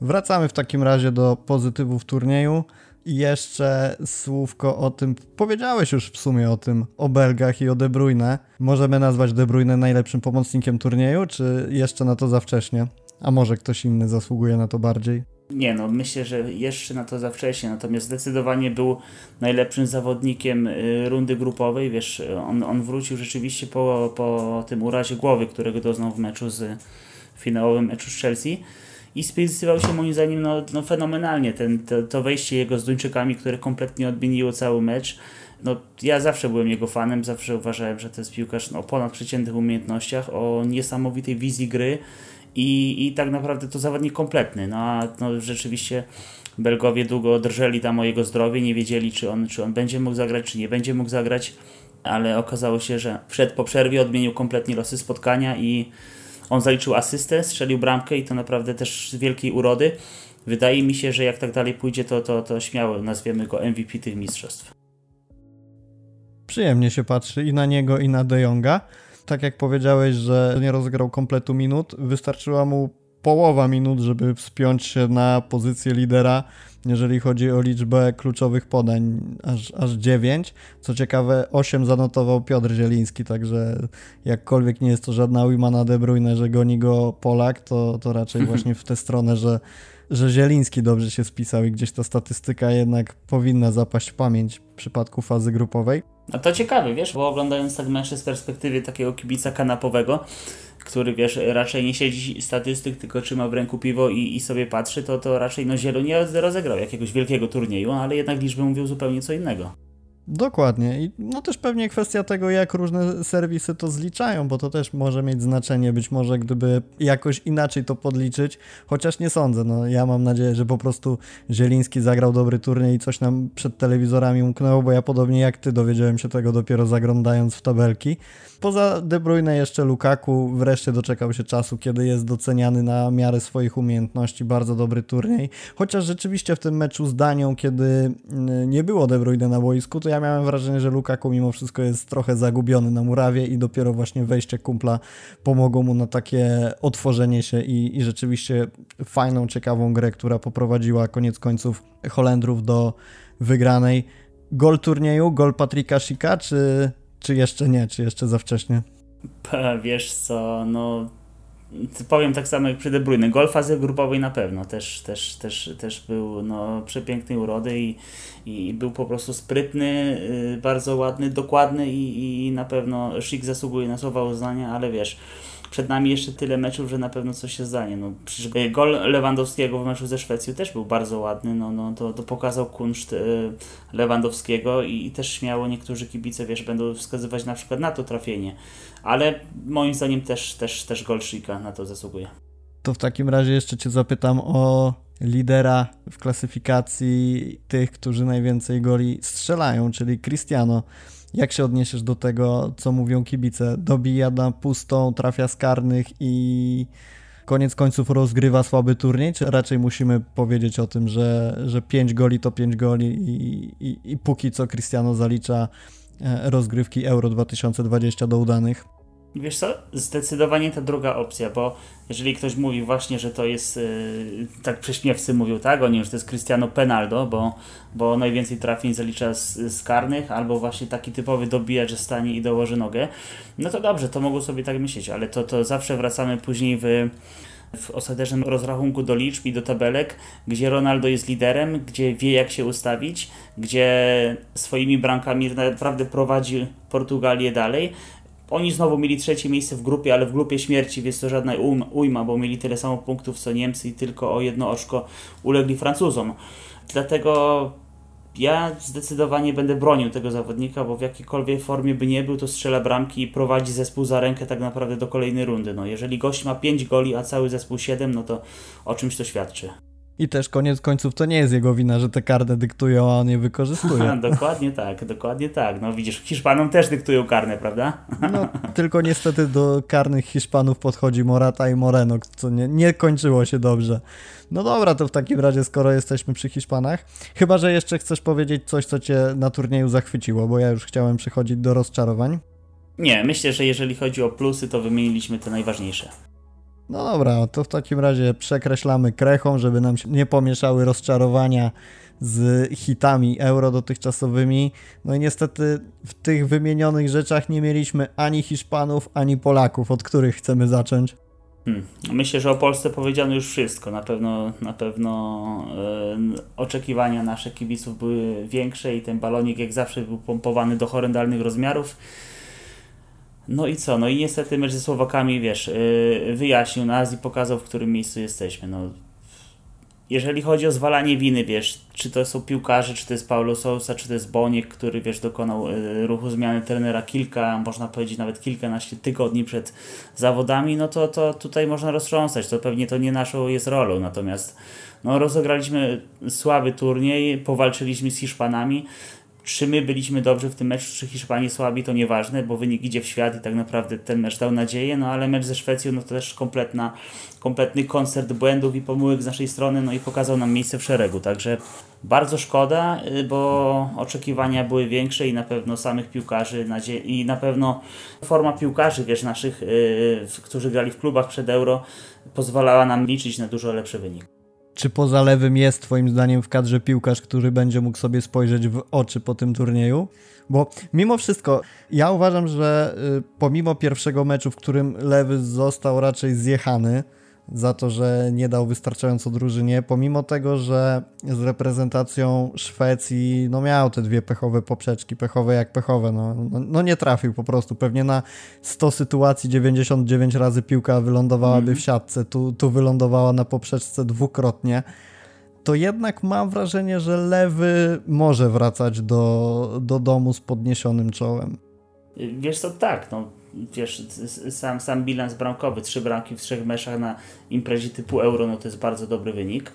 Wracamy w takim razie do pozytywów turnieju. I jeszcze słówko o tym, powiedziałeś już w sumie o tym, o Belgach i o De Bruyne. Możemy nazwać De Bruyne najlepszym pomocnikiem turnieju, czy jeszcze na to za wcześnie? A może ktoś inny zasługuje na to bardziej? Nie no, myślę, że jeszcze na to za wcześnie, natomiast zdecydowanie był najlepszym zawodnikiem y, rundy grupowej, wiesz, on, on wrócił rzeczywiście po, po tym urazie głowy, którego doznał w meczu z finałowym meczu z Chelsea. I spisywał się moim zdaniem no, no fenomenalnie, Ten, to, to wejście jego z Duńczykami, które kompletnie odmieniło cały mecz, no, ja zawsze byłem jego fanem, zawsze uważałem, że to jest piłkarz no, o ponadprzeciętnych umiejętnościach, o niesamowitej wizji gry, i, i tak naprawdę to zawodnik kompletny. No a no, rzeczywiście Belgowie długo drżeli tam o jego zdrowie, nie wiedzieli czy on, czy on będzie mógł zagrać, czy nie będzie mógł zagrać, ale okazało się, że wszedł po przerwie, odmienił kompletnie losy spotkania i on zaliczył asystę, strzelił bramkę i to naprawdę też z wielkiej urody. Wydaje mi się, że jak tak dalej pójdzie, to, to, to śmiało nazwiemy go MVP tych mistrzostw. Przyjemnie się patrzy i na niego, i na De Jonga tak jak powiedziałeś, że nie rozgrał kompletu minut, wystarczyła mu połowa minut, żeby wspiąć się na pozycję lidera, jeżeli chodzi o liczbę kluczowych podań, aż, aż 9. Co ciekawe, 8 zanotował Piotr Zieliński, także jakkolwiek nie jest to żadna ujma na De Bruyne, że goni go Polak, to, to raczej właśnie w tę stronę, że, że Zieliński dobrze się spisał i gdzieś ta statystyka jednak powinna zapaść w pamięć w przypadku fazy grupowej. A to ciekawe, wiesz, bo oglądając tak mecze z perspektywy takiego kibica kanapowego, który wiesz, raczej nie siedzi statystyk, tylko trzyma w ręku piwo i, i sobie patrzy, to, to raczej no Zielu nie rozegrał jakiegoś wielkiego turnieju, ale jednak liczby mówią zupełnie co innego. Dokładnie. I no też pewnie kwestia tego, jak różne serwisy to zliczają, bo to też może mieć znaczenie. Być może gdyby jakoś inaczej to podliczyć, chociaż nie sądzę. No, ja mam nadzieję, że po prostu Zieliński zagrał dobry turniej i coś nam przed telewizorami umknęło, bo ja podobnie jak ty dowiedziałem się tego dopiero zaglądając w tabelki. Poza De Bruyne jeszcze Lukaku wreszcie doczekał się czasu, kiedy jest doceniany na miarę swoich umiejętności. Bardzo dobry turniej. Chociaż rzeczywiście w tym meczu z Danią, kiedy mm, nie było De Bruyne na boisku, to ja miałem wrażenie, że Lukaku mimo wszystko jest trochę zagubiony na murawie i dopiero właśnie wejście kumpla pomogło mu na takie otworzenie się i, i rzeczywiście fajną, ciekawą grę, która poprowadziła koniec końców Holendrów do wygranej. Gol turnieju, gol Patryka Sika, czy czy jeszcze nie? Czy jeszcze za wcześnie? Wiesz co, no powiem tak samo jak przy De Bruyne. Gol fazy grupowej na pewno też, też, też, też był no, przepięknej urody i, i był po prostu sprytny, yy, bardzo ładny, dokładny i, i na pewno Szyk zasługuje na słowa uznania, ale wiesz, przed nami jeszcze tyle meczów, że na pewno coś się zdanie. No, gol Lewandowskiego w meczu ze Szwecją też był bardzo ładny, no, no, to, to pokazał kunszt y, Lewandowskiego i, i, też śmiało niektórzy kibice, wiesz, będą wskazywać na przykład na to trafienie, ale moim zdaniem też, też, też gol Szyka na to zasługuje. To w takim razie jeszcze Cię zapytam o lidera w klasyfikacji tych, którzy najwięcej goli strzelają, czyli Cristiano. Jak się odniesiesz do tego, co mówią kibice? Dobija na pustą, trafia z karnych i koniec końców rozgrywa słaby turniej, czy raczej musimy powiedzieć o tym, że, że 5 goli to 5 goli i, i, i póki co Cristiano zalicza e, rozgrywki Euro 2020 do udanych. Wiesz co, zdecydowanie ta druga opcja, bo jeżeli ktoś mówi właśnie, że to jest, yy, tak prześmiewcy mówią, tak, oni że to jest Cristiano Penaldo, bo, bo najwięcej trafień zalicza z, z karnych, albo właśnie taki typowy dobijacz, że stanie i dołoży nogę, no to dobrze, to mogą sobie tak myśleć, ale to, to zawsze wracamy później w w ostatecznym rozrachunku do liczb i do tabelek, gdzie Ronaldo jest liderem, gdzie wie jak się ustawić, gdzie swoimi bramkami naprawdę prowadzi Portugalię dalej, oni znowu mieli trzecie miejsce w grupie, ale w grupie śmierci, więc to żadna ujma, bo mieli tyle samo punktów co Niemcy i tylko o jedno oczko ulegli Francuzom. Dlatego ja zdecydowanie będę bronił tego zawodnika, bo w jakiejkolwiek formie by nie był, to strzela bramki i prowadzi zespół za rękę tak naprawdę do kolejnej rundy. No, jeżeli gość ma 5 goli, a cały zespół 7, no to o czymś to świadczy. I też koniec końców to nie jest jego wina, że te karne dyktują, a on je wykorzystuje. dokładnie tak, dokładnie tak. No widzisz, Hiszpanom też dyktują karne, prawda? no, tylko niestety do karnych Hiszpanów podchodzi Morata i Moreno, co nie, nie kończyło się dobrze. No dobra, to w takim razie, skoro jesteśmy przy Hiszpanach, chyba, że jeszcze chcesz powiedzieć coś, co cię na turnieju zachwyciło, bo ja już chciałem przechodzić do rozczarowań. Nie, myślę, że jeżeli chodzi o plusy, to wymieniliśmy te najważniejsze. No dobra, to w takim razie przekreślamy krechą, żeby nam się nie pomieszały rozczarowania z hitami euro dotychczasowymi. No i niestety w tych wymienionych rzeczach nie mieliśmy ani Hiszpanów, ani Polaków, od których chcemy zacząć. Hmm. Myślę, że o Polsce powiedziano już wszystko. Na pewno, na pewno yy, oczekiwania naszych kibiców były większe i ten balonik jak zawsze był pompowany do horrendalnych rozmiarów. No i co? No i niestety mecz ze Słowakami, wiesz, yy, wyjaśnił nas i pokazał, w którym miejscu jesteśmy. No, jeżeli chodzi o zwalanie winy, wiesz, czy to są piłkarze, czy to jest Paulo Sousa, czy to jest Boniek, który, wiesz, dokonał y, ruchu zmiany trenera kilka, można powiedzieć nawet kilkanaście tygodni przed zawodami, no to, to tutaj można roztrząsać, to pewnie to nie naszą jest rolą, natomiast no, rozegraliśmy słaby turniej, powalczyliśmy z Hiszpanami, czy my byliśmy dobrzy w tym meczu, czy Hiszpanii słabi, to nieważne, bo wynik idzie w świat i tak naprawdę ten mecz dał nadzieję, no ale mecz ze Szwecją no to też kompletna, kompletny koncert błędów i pomyłek z naszej strony, no i pokazał nam miejsce w szeregu, także bardzo szkoda, y, bo oczekiwania były większe i na pewno samych piłkarzy i na pewno forma piłkarzy, wiesz, naszych, yy, którzy grali w klubach przed Euro pozwalała nam liczyć na dużo lepszy wynik. Czy poza lewym jest Twoim zdaniem w kadrze piłkarz, który będzie mógł sobie spojrzeć w oczy po tym turnieju? Bo mimo wszystko, ja uważam, że y, pomimo pierwszego meczu, w którym lewy został raczej zjechany, za to, że nie dał wystarczająco drużynie, pomimo tego, że z reprezentacją Szwecji no miał te dwie pechowe poprzeczki, pechowe jak pechowe, no, no, no nie trafił po prostu. Pewnie na 100 sytuacji 99 razy piłka wylądowałaby mm. w siatce, tu, tu wylądowała na poprzeczce dwukrotnie. To jednak mam wrażenie, że lewy może wracać do, do domu z podniesionym czołem. Wiesz co, tak, no wiesz, sam, sam bilans bramkowy, trzy bramki w trzech meczach na imprezie typu Euro, no to jest bardzo dobry wynik.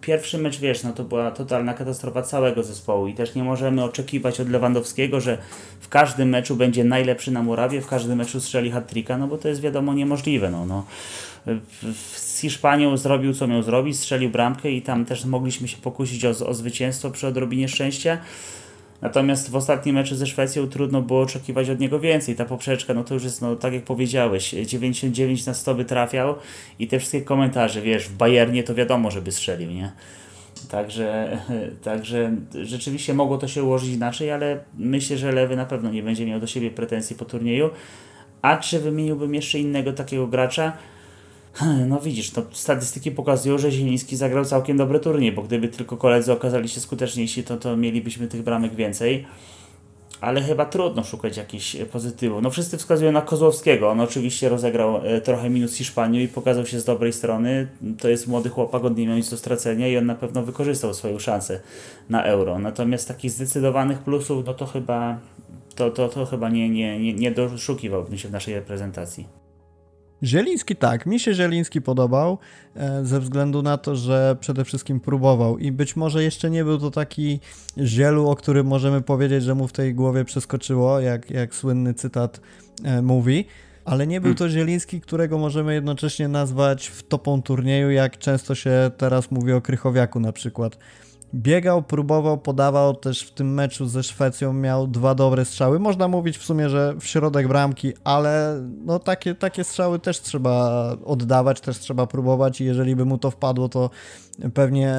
Pierwszy mecz, wiesz, no to była totalna katastrofa całego zespołu i też nie możemy oczekiwać od Lewandowskiego, że w każdym meczu będzie najlepszy na murawie, w każdym meczu strzeli hat no bo to jest wiadomo niemożliwe, no, no. Z Hiszpanią zrobił co miał zrobić, strzelił bramkę i tam też mogliśmy się pokusić o, o zwycięstwo przy odrobinie szczęścia. Natomiast w ostatnim meczu ze Szwecją trudno było oczekiwać od niego więcej. Ta poprzeczka, no to już jest, no tak jak powiedziałeś, 99 na 100 by trafiał i te wszystkie komentarze, wiesz, w Bayernie to wiadomo, żeby strzelił, nie? Także, także rzeczywiście mogło to się ułożyć inaczej, ale myślę, że Lewy na pewno nie będzie miał do siebie pretensji po turnieju. A czy wymieniłbym jeszcze innego takiego gracza? No widzisz, to statystyki pokazują, że Zieliński zagrał całkiem dobry turniej, bo gdyby tylko koledzy okazali się skuteczniejsi, to, to mielibyśmy tych bramek więcej. Ale chyba trudno szukać jakichś pozytywów. No wszyscy wskazują na Kozłowskiego. On oczywiście rozegrał e, trochę minut z Hiszpanią i pokazał się z dobrej strony. To jest młody chłopak, on nie miał nic do stracenia i on na pewno wykorzystał swoją szansę na euro. Natomiast takich zdecydowanych plusów, no to chyba to, to, to chyba nie, nie, nie, nie doszukiwałbym się w naszej reprezentacji. Zieliński tak, mi się Zieliński podobał e, ze względu na to, że przede wszystkim próbował i być może jeszcze nie był to taki zielu, o którym możemy powiedzieć, że mu w tej głowie przeskoczyło, jak, jak słynny cytat e, mówi, ale nie był hmm. to Zieliński, którego możemy jednocześnie nazwać w topą turnieju, jak często się teraz mówi o Krychowiaku na przykład. Biegał, próbował, podawał też w tym meczu ze Szwecją, miał dwa dobre strzały. Można mówić w sumie, że w środek bramki, ale no takie, takie strzały też trzeba oddawać, też trzeba próbować i jeżeli by mu to wpadło, to pewnie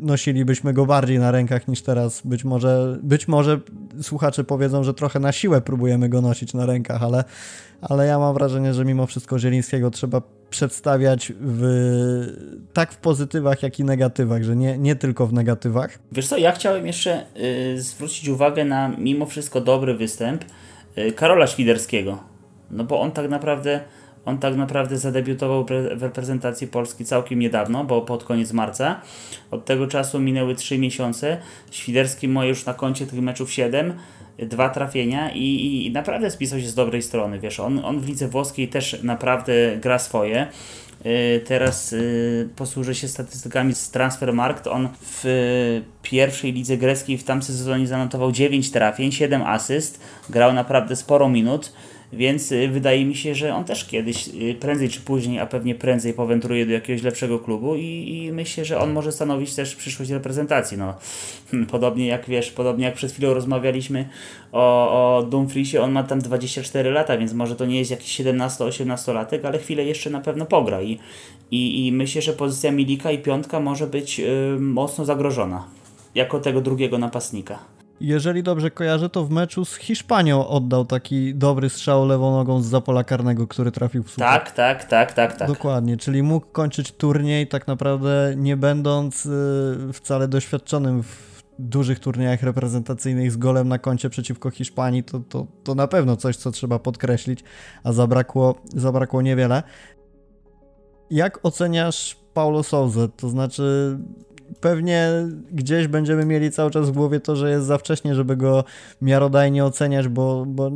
nosilibyśmy go bardziej na rękach niż teraz. Być może, być może słuchacze powiedzą, że trochę na siłę próbujemy go nosić na rękach, ale, ale ja mam wrażenie, że mimo wszystko Zielińskiego trzeba przedstawiać w, tak w pozytywach, jak i negatywach, że nie, nie tylko w negatywach. Wiesz co, ja chciałem jeszcze y, zwrócić uwagę na mimo wszystko dobry występ y, Karola Świderskiego. No bo on tak naprawdę on tak naprawdę zadebiutował w reprezentacji Polski całkiem niedawno, bo pod koniec marca. Od tego czasu minęły 3 miesiące. Świderski ma już na koncie tych meczów 7 dwa trafienia i, i, naprawdę spisał się z dobrej strony. Wiesz, on, on w lidze włoskiej też naprawdę gra swoje. Y, teraz y, posłużę się statystykami z Transfermarkt. On w pierwszej lidze greckiej w tamtym sezonie zanotował 9 trafień, 7 asyst. Grał naprawdę sporo minut. Więc y, wydaje mi się, że on też kiedyś, y, prędzej czy później, a pewnie prędzej powędruje do jakiegoś lepszego klubu i, i myślę, że on może stanowić też przyszłość reprezentacji. No, podobnie jak wiesz, podobnie jak przed chwilą rozmawialiśmy o, o Dumfriesie, on ma tam 24 lata, więc może to nie jest jakiś 17-18 latek, ale chwilę jeszcze na pewno pogra i, i, i myślę, że pozycja Milika i piątka może być yy, mocno zagrożona jako tego drugiego napastnika. Jeżeli dobrze kojarzę, to w meczu z Hiszpanią oddał taki dobry strzał lewą nogą z zapola karnego, który trafił w słupek. Tak, tak, tak, tak, tak. Dokładnie, czyli mógł kończyć turniej tak naprawdę nie będąc y, wcale doświadczonym w dużych turniejach reprezentacyjnych z golem na koncie przeciwko Hiszpanii, to, to, to na pewno coś, co trzeba podkreślić, a zabrakło, zabrakło niewiele. Jak oceniasz Paulo Souza? To znaczy, pewnie gdzieś będziemy mieli cały czas w głowie to, że jest za wcześnie, żeby go miarodajnie oceniać, bo, bo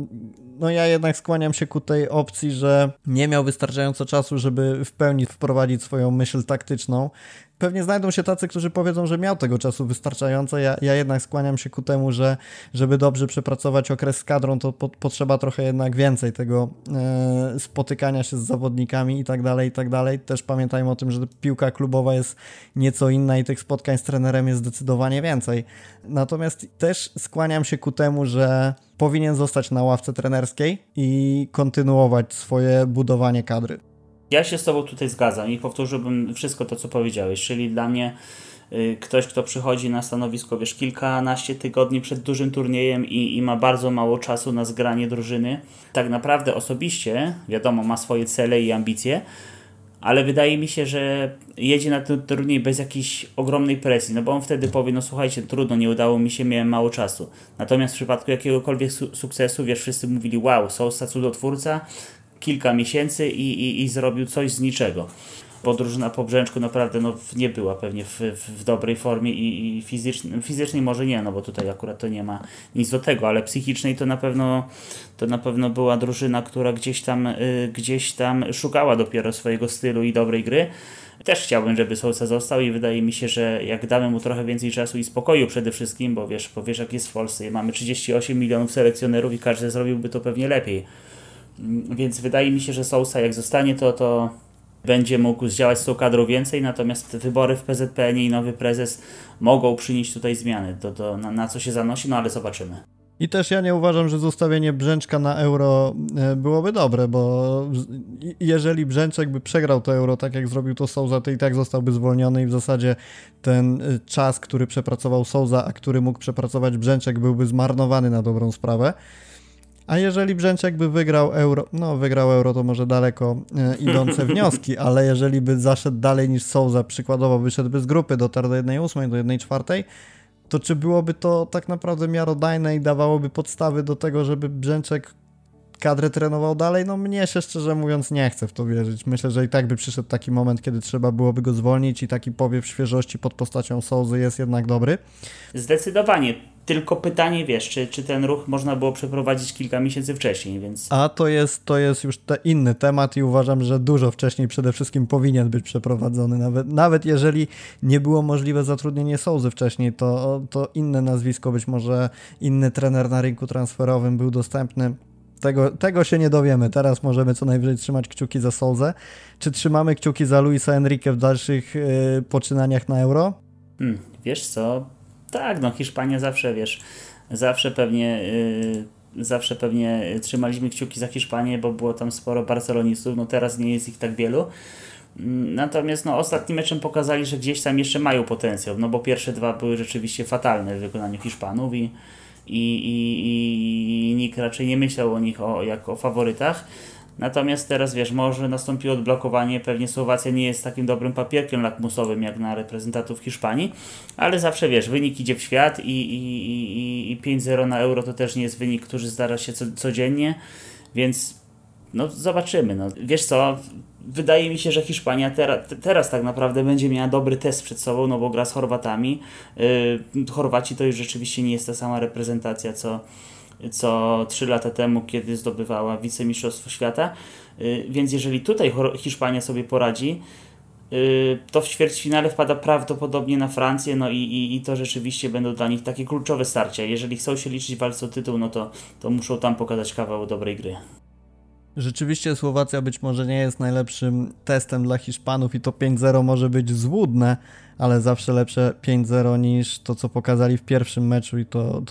no ja jednak skłaniam się ku tej opcji, że nie miał wystarczająco czasu, żeby w pełni wprowadzić swoją myśl taktyczną pewnie znajdą się tacy, którzy powiedzą, że miał tego czasu wystarczająco. Ja, ja jednak skłaniam się ku temu, że żeby dobrze przepracować okres z kadrą, to po, potrzeba trochę jednak więcej tego e, spotykania się z zawodnikami i tak dalej, i tak dalej. Też pamiętajmy o tym, że piłka klubowa jest nieco inna i tych spotkań z trenerem jest zdecydowanie więcej. Natomiast też skłaniam się ku temu, że powinien zostać na ławce trenerskiej i kontynuować swoje budowanie kadry. Ja się z Tobą tutaj zgadzam i powtórzyłbym wszystko to, co powiedziałeś, czyli dla mnie y, ktoś, kto przychodzi na stanowisko, wiesz, kilkanaście tygodni przed dużym turniejem i, i ma bardzo mało czasu na zgranie drużyny, tak naprawdę osobiście, wiadomo, ma swoje cele i ambicje, ale wydaje mi się, że jedzie na ten turniej bez jakiejś ogromnej presji, no bo on wtedy powie, no słuchajcie, trudno, nie udało mi się, miałem mało czasu. Natomiast w przypadku jakiegokolwiek su sukcesu, wiesz, wszyscy mówili, wow, Sousa cudotwórca, kilka miesięcy i, i, i zrobił coś z niczego. Podróż na Pobrzęczku naprawdę no, nie była pewnie w, w dobrej formie i, i fizycznej, fizycznej może nie, no bo tutaj akurat to nie ma nic do tego, ale psychicznej to na pewno to na pewno była drużyna, która gdzieś tam, y, gdzieś tam szukała dopiero swojego stylu i dobrej gry. Też chciałbym, żeby Sousa został i wydaje mi się, że jak damy mu trochę więcej czasu i spokoju przede wszystkim, bo wiesz, bo wiesz jak jest w Polsce, mamy 38 milionów selekcjonerów i każdy zrobiłby to pewnie lepiej więc wydaje mi się, że Sousa jak zostanie, to, to będzie mógł zdziałać z tą kadrą więcej, natomiast wybory w PZPN i nowy prezes mogą przynieść tutaj zmiany, to, to na, na co się zanosi, no ale zobaczymy. I też ja nie uważam, że zostawienie Brzęczka na euro e, byłoby dobre, bo jeżeli Brzęczek by przegrał to euro tak jak zrobił to Souza, to i tak zostałby zwolniony i w zasadzie ten e, czas, który przepracował Souza, a który mógł przepracować Brzęczek byłby zmarnowany na dobrą sprawę. A jeżeli Brzęczek by wygrał euro, no wygrał euro to może daleko e, idące wnioski, ale jeżeli by zaszedł dalej niż Souza, przykładowo wyszedłby z grupy, dotarł do 1,8, do 1,4, to czy byłoby to tak naprawdę miarodajne i dawałoby podstawy do tego, żeby Brzęczek kadrę trenował dalej? No mnie się szczerze mówiąc nie chcę w to wierzyć. Myślę, że i tak by przyszedł taki moment, kiedy trzeba byłoby go zwolnić i taki powiew świeżości pod postacią Souzy jest jednak dobry. Zdecydowanie tylko pytanie, wiesz, czy, czy ten ruch można było przeprowadzić kilka miesięcy wcześniej, więc... A to jest, to jest już te inny temat i uważam, że dużo wcześniej przede wszystkim powinien być przeprowadzony. Nawet, nawet jeżeli nie było możliwe zatrudnienie Souzy wcześniej, to, to inne nazwisko, być może inny trener na rynku transferowym był dostępny. Tego, tego się nie dowiemy. Teraz możemy co najwyżej trzymać kciuki za Souzę. Czy trzymamy kciuki za Luisa Enrique w dalszych yy, poczynaniach na Euro? Hmm, wiesz co? Tak, no Hiszpania zawsze, wiesz, zawsze pewnie... Yy zawsze pewnie trzymaliśmy kciuki za Hiszpanię, bo było tam sporo barcelonistów, no teraz nie jest ich tak wielu. Mm, natomiast no, ostatnim meczem pokazali, że gdzieś tam jeszcze mają potencjał, no bo pierwsze dwa były rzeczywiście fatalne w wykonaniu Hiszpanów i, i, i, i nikt raczej nie myślał o nich o, jako o faworytach. Natomiast teraz wiesz, może nastąpiło odblokowanie, pewnie Słowacja nie jest takim dobrym papierkiem lakmusowym jak na reprezentantów Hiszpanii, ale zawsze wiesz, wynik idzie w świat i, i, i, i 5-0 na euro to też nie jest wynik, który zdarza się co, codziennie, więc no zobaczymy. No. Wiesz co, wydaje mi się, że Hiszpania teraz, teraz tak naprawdę będzie miała dobry test przed sobą, no bo gra z Chorwatami. Yy, Chorwaci to już rzeczywiście nie jest ta sama reprezentacja, co, co 3 lata temu, kiedy zdobywała wicemistrzostwo świata. Yy, więc jeżeli tutaj Hiszpania sobie poradzi, yy, to w ćwierćfinale wpada prawdopodobnie na Francję, no i, i, i to rzeczywiście będą dla nich takie kluczowe starcia. Jeżeli chcą się liczyć w walce o tytuł, no to, to muszą tam pokazać kawał dobrej gry. Rzeczywiście Słowacja być może nie jest najlepszym testem dla Hiszpanów i to 5-0 może być złudne, ale zawsze lepsze 5-0 niż to, co pokazali w pierwszym meczu i to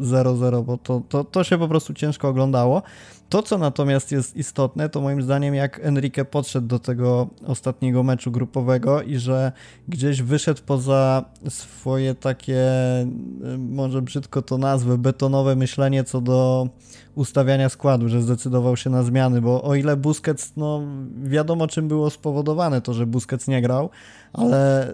0-0, bo to, to, to się po prostu ciężko oglądało. To, co natomiast jest istotne, to moim zdaniem, jak Enrique podszedł do tego ostatniego meczu grupowego i że gdzieś wyszedł poza swoje takie, może brzydko to nazwę, betonowe myślenie co do ustawiania składu, że zdecydował się na zmiany, bo o ile Busquets, no wiadomo czym było spowodowane to, że Busquets nie grał, ale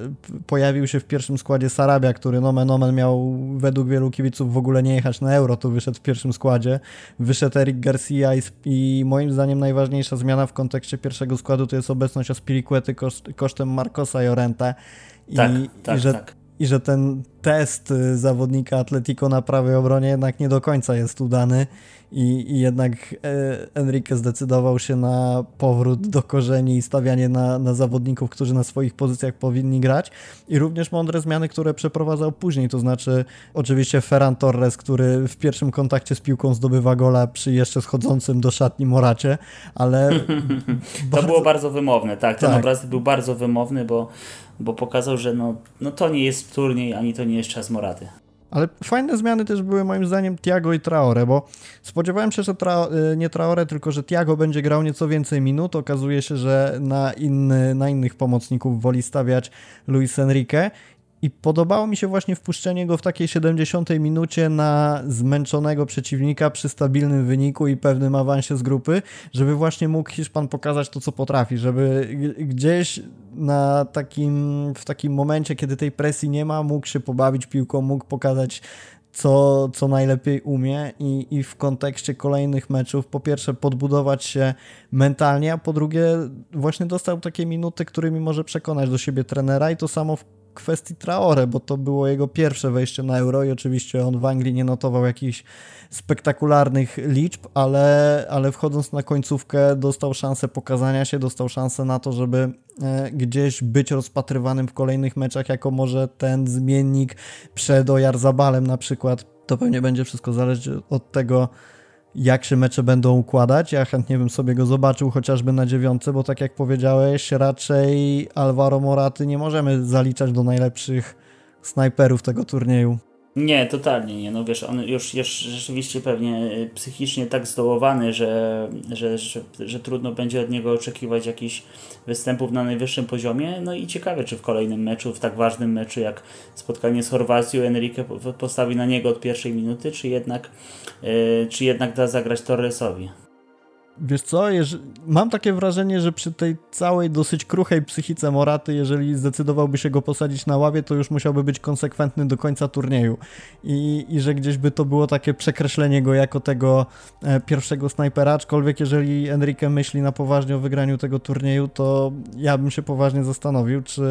pojawił się w pierwszym składzie Sarabia, który nomen omen miał według wielu kibiców w ogóle nie jechać na Euro, to wyszedł w pierwszym składzie. Wyszedł Eric Garcia i, i moim zdaniem najważniejsza zmiana w kontekście pierwszego składu to jest obecność Aspiriquety koszt, kosztem Marcosa Jorente. I, tak, tak, i że, tak. I że ten test y, zawodnika Atletico na prawej obronie jednak nie do końca jest udany i, i jednak e, Enrique zdecydował się na powrót do korzeni i stawianie na, na zawodników, którzy na swoich pozycjach powinni grać i również mądre zmiany, które przeprowadzał później, to znaczy oczywiście Ferran Torres, który w pierwszym kontakcie z piłką zdobywa gola przy jeszcze schodzącym do szatni Moracie, ale... to bardzo... było bardzo wymowne, tak, ten tak. obraz był bardzo wymowny, bo, bo pokazał, że no, no to nie jest turniej, ani to nie jest czas Moraty. Ale fajne zmiany też były moim zdaniem Tiago i Traore, bo spodziewałem się, że tra y, nie Traore, tylko że Tiago będzie grał nieco więcej minut. Okazuje się, że na, inny, na innych pomocników woli stawiać Luis Enrique i podobało mi się właśnie wpuszczenie go w takiej 70 minucie na zmęczonego przeciwnika przy stabilnym wyniku i pewnym awansie z grupy, żeby właśnie mógł Hiszpan pokazać to, co potrafi, żeby gdzieś na takim, w takim momencie, kiedy tej presji nie ma, mógł się pobawić piłką, mógł pokazać co, co najlepiej umie i, i w kontekście kolejnych meczów po pierwsze podbudować się mentalnie, a po drugie właśnie dostał takie minuty, którymi może przekonać do siebie trenera i to samo w kwestii Traore, bo to było jego pierwsze wejście na Euro i oczywiście on w Anglii nie notował jakichś spektakularnych liczb, ale, ale wchodząc na końcówkę dostał szansę pokazania się, dostał szansę na to, żeby e, gdzieś być rozpatrywanym w kolejnych meczach jako może ten zmiennik przed Ojarzabalem na przykład. To pewnie będzie wszystko zależeć od tego, jak się mecze będą układać. Ja chętnie bym sobie go zobaczył chociażby na dziewiątce, bo tak jak powiedziałeś, raczej Alvaro Moraty nie możemy zaliczać do najlepszych snajperów tego turnieju. Nie, totalnie nie. No wiesz, on już jest rzeczywiście pewnie y, psychicznie tak zdołowany, że, że, że, że, trudno będzie od niego oczekiwać jakichś występów na najwyższym poziomie. No i ciekawe, czy w kolejnym meczu, w tak ważnym meczu jak spotkanie z Chorwacją, Enrique postawi na niego od pierwszej minuty, czy jednak, yy, czy jednak da zagrać Torresowi. Wiesz co, mam takie wrażenie, że przy tej całej dosyć kruchej psychice Moraty, jeżeli zdecydowałby się go posadzić na ławie, to już musiałby być konsekwentny do końca turnieju. I, i że gdzieś by to było takie przekreślenie go jako tego e, pierwszego snajpera, aczkolwiek jeżeli Enrique myśli na poważnie o wygraniu tego turnieju, to ja bym się poważnie zastanowił, czy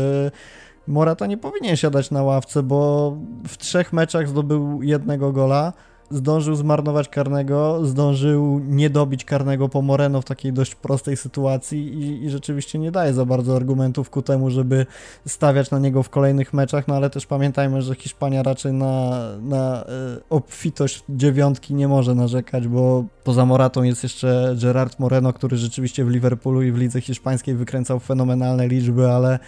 Morata nie powinien siadać na ławce, bo w trzech meczach zdobył jednego gola, zdążył zmarnować karnego, zdążył nie dobić karnego po Moreno w takiej dość prostej sytuacji i, i, rzeczywiście nie daje za bardzo argumentów ku temu, żeby stawiać na niego w kolejnych meczach, no ale też pamiętajmy, że Hiszpania raczej na, na e, obfitość dziewiątki nie może narzekać, bo poza Moratą jest jeszcze Gerard Moreno, który rzeczywiście w Liverpoolu i w lidze hiszpańskiej wykręcał fenomenalne liczby, ale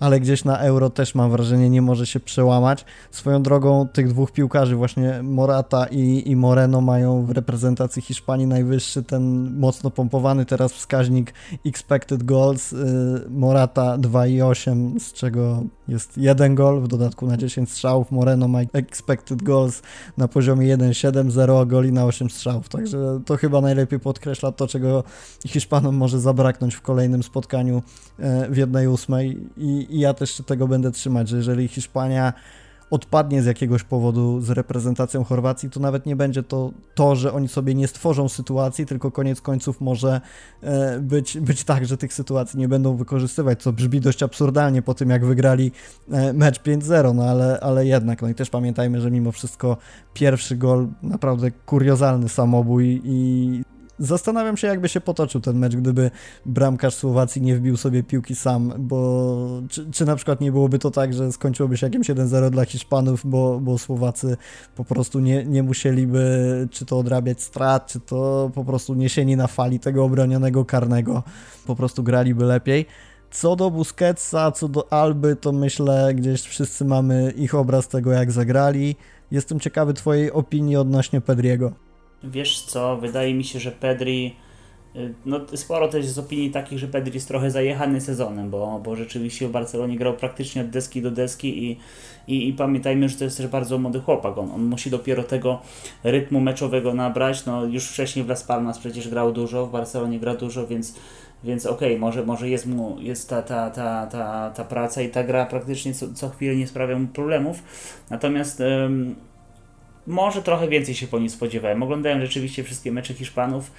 ale gdzieś na Euro też mam wrażenie nie może się przełamać. Swoją drogą tych dwóch piłkarzy, właśnie Morata i, i Moreno mają w reprezentacji Hiszpanii najwyższy ten mocno pompowany teraz wskaźnik expected goals. Y, Morata 2,8 z czego jest jeden gol w dodatku na 10 strzałów. Moreno ma expected goals na poziomie 1,7, 0 goli na 8 strzałów. Także to chyba najlepiej podkreśla to, czego Hiszpanom może zabraknąć w kolejnym spotkaniu e, w 1,8 i, i ja też się tego będę trzymać, że jeżeli Hiszpania odpadnie z jakiegoś powodu z reprezentacją Chorwacji, to nawet nie będzie to to, że oni sobie nie stworzą sytuacji, tylko koniec końców może e, być, być tak, że tych sytuacji nie będą wykorzystywać, co brzmi dość absurdalnie po tym, jak wygrali e, mecz 5-0, no ale, ale jednak, no i też pamiętajmy, że mimo wszystko pierwszy gol, naprawdę kuriozalny samobój i Zastanawiam się, jakby się potoczył ten mecz, gdyby bramkarz Słowacji nie wbił sobie piłki sam, bo czy, czy na przykład nie byłoby to tak, że skończyłoby się jakimś 1-0 dla Hiszpanów, bo, bo Słowacy po prostu nie, nie musieliby czy to odrabiać strat, czy to po prostu niesieni na fali tego obronionego karnego, po prostu graliby lepiej. Co do Busquetsa, co do Alby, to myślę, gdzieś wszyscy mamy ich obraz tego, jak zagrali. Jestem ciekawy Twojej opinii odnośnie Pedriego. Wiesz co, wydaje mi się, że Pedri. Y, no, sporo też jest opinii takich, że Pedri jest trochę zajechany sezonem, bo, bo rzeczywiście w Barcelonie grał praktycznie od deski do deski i, i, i pamiętajmy, że to jest też bardzo młody chłopak. On, on musi dopiero tego rytmu meczowego nabrać. No, już wcześniej w Las Palmas przecież grał dużo, w Barcelonie gra dużo, więc, więc okej, okay, może, może jest mu jest ta, ta, ta, ta, ta praca i ta gra praktycznie co, co chwilę nie sprawia mu problemów. Natomiast. Może trochę więcej się po nim spodziewałem. Oglądałem rzeczywiście wszystkie mecze Hiszpanów.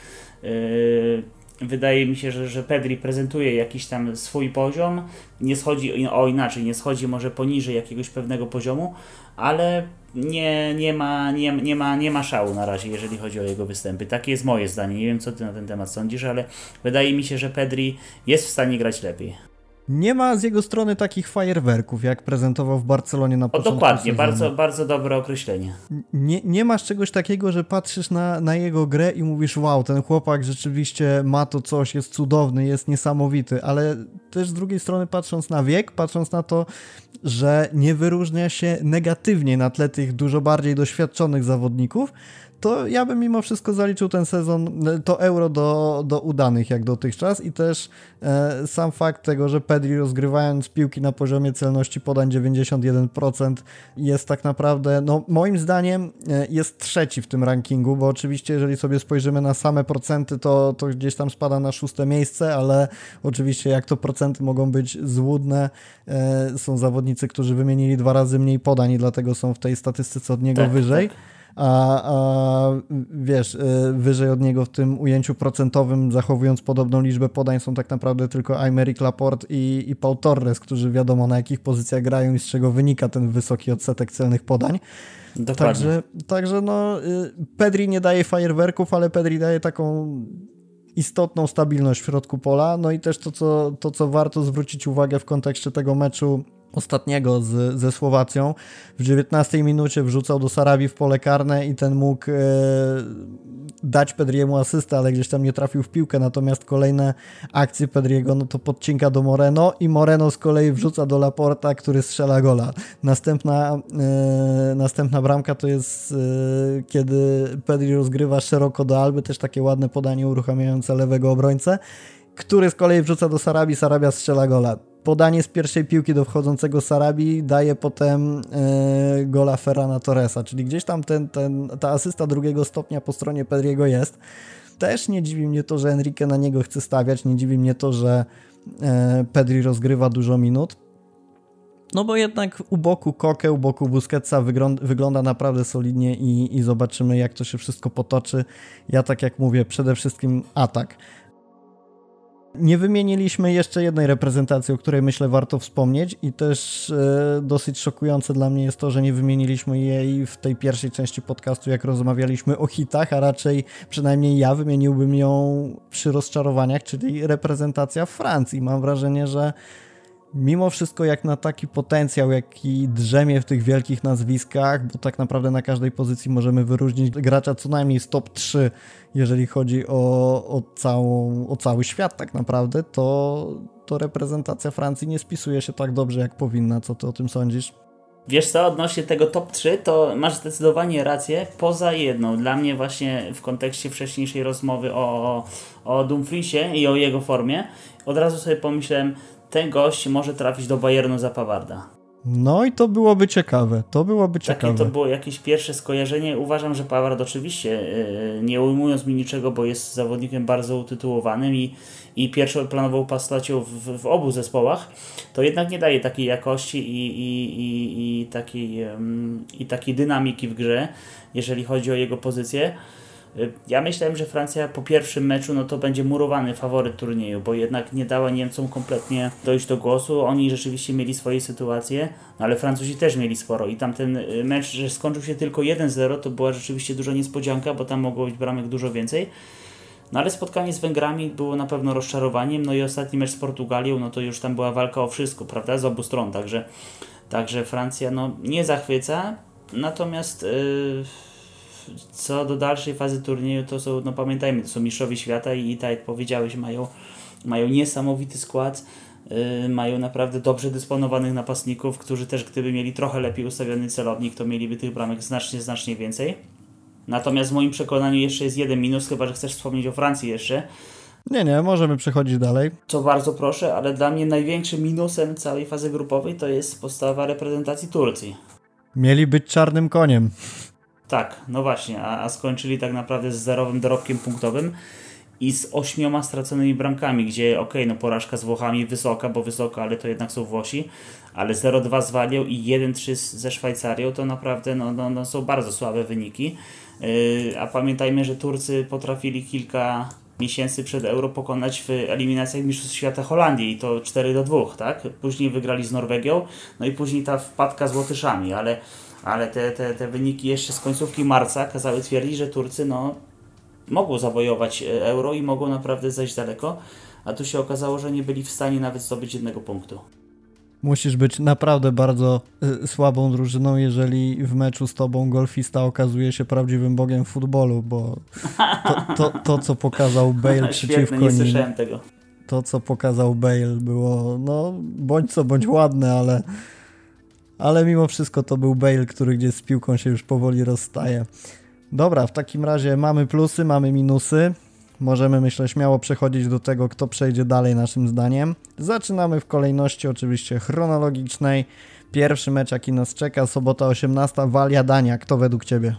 Yy, wydaje mi się, że, że Pedri prezentuje jakiś tam swój poziom. Nie schodzi, o inaczej, nie schodzi może poniżej jakiegoś pewnego poziomu, ale nie, nie, ma, nie, nie, ma, nie ma szału na razie, jeżeli chodzi o jego występy. Takie jest moje zdanie. Nie wiem, co ty na ten temat sądzisz, ale wydaje mi się, że Pedri jest w stanie grać lepiej. Nie ma z jego strony takich fajerwerków, jak prezentował w Barcelonie na początku O dokładnie, sezonu. bardzo, bardzo dobre określenie. Nie, nie masz czegoś takiego, że patrzysz na, na jego grę i mówisz, wow, ten chłopak rzeczywiście ma to coś, jest cudowny, jest niesamowity, ale też z drugiej strony patrząc na wiek, patrząc na to, że nie wyróżnia się negatywnie na tle tych dużo bardziej doświadczonych zawodników, to ja bym mimo wszystko zaliczył ten sezon, to euro do, do udanych jak dotychczas i też e, sam fakt tego, że Pedri rozgrywając piłki na poziomie celności podań 91% jest tak naprawdę, no moim zdaniem e, jest trzeci w tym rankingu, bo oczywiście jeżeli sobie spojrzymy na same procenty, to, to gdzieś tam spada na szóste miejsce, ale oczywiście jak to procenty mogą być złudne, e, są zawodnicy, którzy wymienili dwa razy mniej podań i dlatego są w tej statystyce od niego tak, wyżej. Tak a, a wiesz, y, wyżej od niego w tym ujęciu procentowym, zachowując podobną liczbę podań, są tak naprawdę tylko Aymeric Laporte i, i Paul Torres, którzy wiadomo na jakich pozycjach grają i z czego wynika ten wysoki odsetek celnych podań. Dokładnie. Także, także no, y, Pedri nie daje fajerwerków, ale Pedri daje taką istotną stabilność w środku pola. No i też to, co, to, co warto zwrócić uwagę w kontekście tego meczu ostatniego z, ze Słowacją. W 19 minucie wrzucał do Sarabi w pole karne i ten mógł e, dać Pedriemu asystę, ale gdzieś tam nie trafił w piłkę, natomiast kolejne akcje Pedriego no to podcinka do Moreno i Moreno z kolei wrzuca do Laporta, który strzela gola. Następna, e, następna bramka to jest e, kiedy Pedri rozgrywa szeroko do Alby, też takie ładne podanie uruchamiające lewego obrońcę który z kolei wrzuca do Sarabi, Sarabia strzela gola podanie z pierwszej piłki do wchodzącego Sarabi daje potem e, gola Ferrana Torresa, czyli gdzieś tam ten, ten, ta asysta drugiego stopnia po stronie Pedriego jest. Też nie dziwi mnie to, że Enrique na niego chce stawiać, nie dziwi mnie to, że e, Pedri rozgrywa dużo minut. No bo jednak u boku Koke, u boku Busquetsa wygląda, wygląda naprawdę solidnie i, i zobaczymy jak to się wszystko potoczy. Ja tak jak mówię, przede wszystkim atak. Nie wymieniliśmy jeszcze jednej reprezentacji, o której myślę warto wspomnieć i też e, dosyć szokujące dla mnie jest to, że nie wymieniliśmy jej w tej pierwszej części podcastu, jak rozmawialiśmy o hitach, a raczej przynajmniej ja wymieniłbym ją przy rozczarowaniach, czyli reprezentacja Francji. Mam wrażenie, że mimo wszystko jak na taki potencjał, jaki drzemie w tych wielkich nazwiskach, bo tak naprawdę na każdej pozycji możemy wyróżnić gracza co najmniej z top 3, jeżeli chodzi o, o, całą, o cały świat tak naprawdę, to, to reprezentacja Francji nie spisuje się tak dobrze jak powinna. Co ty o tym sądzisz? Wiesz co, odnośnie tego top 3, to masz zdecydowanie rację, poza jedną. Dla mnie właśnie w kontekście wcześniejszej rozmowy o, o Dumfriesie i o jego formie, od razu sobie pomyślałem, ten gość może trafić do Bayernu za Pawarda. No i to byłoby ciekawe, to byłoby ciekawe. Takie to było jakieś pierwsze skojarzenie. Uważam, że Paward oczywiście, yy, nie ujmując mi niczego, bo jest zawodnikiem bardzo utytułowanym i, i pierwszoplanową postacią w, w obu zespołach, to jednak nie daje takiej jakości i, i, i, i, takiej, i takiej dynamiki w grze, jeżeli chodzi o jego pozycję. Ja myślałem, że Francja po pierwszym meczu no to będzie murowany faworyt turnieju, bo jednak nie dała Niemcom kompletnie dojść do głosu. Oni rzeczywiście mieli swoje sytuacje, no ale Francuzi też mieli sporo i tamten y, mecz, że skończył się tylko 1-0, to była rzeczywiście duża niespodzianka, bo tam mogło być bramek dużo więcej. No ale spotkanie z Węgrami było na pewno rozczarowaniem, no i ostatni mecz z Portugalią, no to już tam była walka o wszystko, prawda, z obu stron, także, także Francja no nie zachwyca, natomiast... Yy co do dalszej fazy turnieju, to są, no pamiętajmy, to są mistrzowie świata i, i tak jak powiedziałeś, mają, mają niesamowity skład, yy, mają naprawdę dobrze dysponowanych napastników, którzy też gdyby mieli trochę lepiej ustawiony celownik, to mieliby tych bramek znacznie, znacznie więcej. Natomiast w moim przekonaniu jeszcze jest jeden minus, chyba że chcesz wspomnieć o Francji jeszcze. Nie, nie, możemy przechodzić dalej. Co bardzo proszę, ale dla mnie największym minusem całej fazy grupowej to jest postawa reprezentacji Turcji. Mieli być czarnym koniem. Tak, no właśnie, a, a skończyli tak naprawdę z zerowym dorobkiem punktowym i z ośmioma straconymi bramkami, gdzie okay, no porażka z Włochami wysoka, bo wysoka, ale to jednak są Włosi, ale 0-2 z Walią i 1-3 ze Szwajcarią to naprawdę no, no, no są bardzo słabe wyniki. Yy, a pamiętajmy, że Turcy potrafili kilka miesięcy przed Euro pokonać w eliminacjach Mistrzostw Świata Holandii i to 4 do 2, tak? Później wygrali z Norwegią, no i później ta wpadka z Łotyszami, ale ale te, te, te wyniki jeszcze z końcówki marca kazały twierdzić, że Turcy no, mogą zawojować e, euro i mogą naprawdę zejść daleko, a tu się okazało, że nie byli w stanie nawet zdobyć jednego punktu. Musisz być naprawdę bardzo y, słabą drużyną, jeżeli w meczu z tobą golfista okazuje się prawdziwym bogiem futbolu, bo to, to, to co pokazał Bale przeciwko nie nim. słyszałem tego. To, co pokazał Bale, było, no, bądź co bądź ładne, ale ale mimo wszystko to był Bale, który gdzieś z piłką się już powoli rozstaje. Dobra, w takim razie mamy plusy, mamy minusy. Możemy, myślę, śmiało przechodzić do tego, kto przejdzie dalej naszym zdaniem. Zaczynamy w kolejności oczywiście chronologicznej. Pierwszy mecz, jaki nas czeka, sobota 18, Walia Dania. Kto według Ciebie?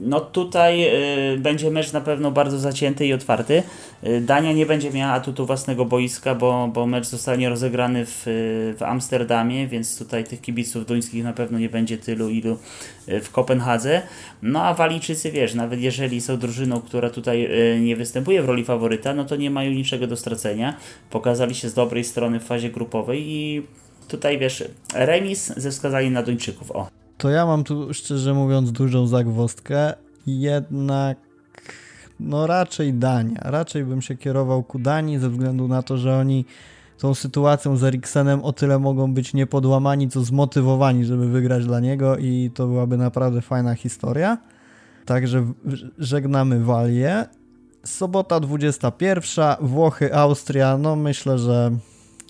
No tutaj y, będzie mecz na pewno bardzo zacięty i otwarty. Y, Dania nie będzie miała atutu własnego boiska, bo, bo mecz zostanie rozegrany w, w Amsterdamie, więc tutaj tych kibiców duńskich na pewno nie będzie tylu, ilu y, w Kopenhadze. No a Walijczycy, wiesz, nawet jeżeli są drużyną, która tutaj y, nie występuje w roli faworyta, no to nie mają niczego do stracenia. Pokazali się z dobrej strony w fazie grupowej i tutaj, wiesz, remis ze wskazaniem na Duńczyków. O. To ja mam tu szczerze mówiąc dużą zagwozdkę, jednak no raczej Dania. Raczej bym się kierował ku Danii ze względu na to, że oni tą sytuacją z Eriksenem o tyle mogą być niepodłamani, co zmotywowani, żeby wygrać dla niego i to byłaby naprawdę fajna historia. Także żegnamy Walię. Sobota 21, Włochy, Austria. No myślę, że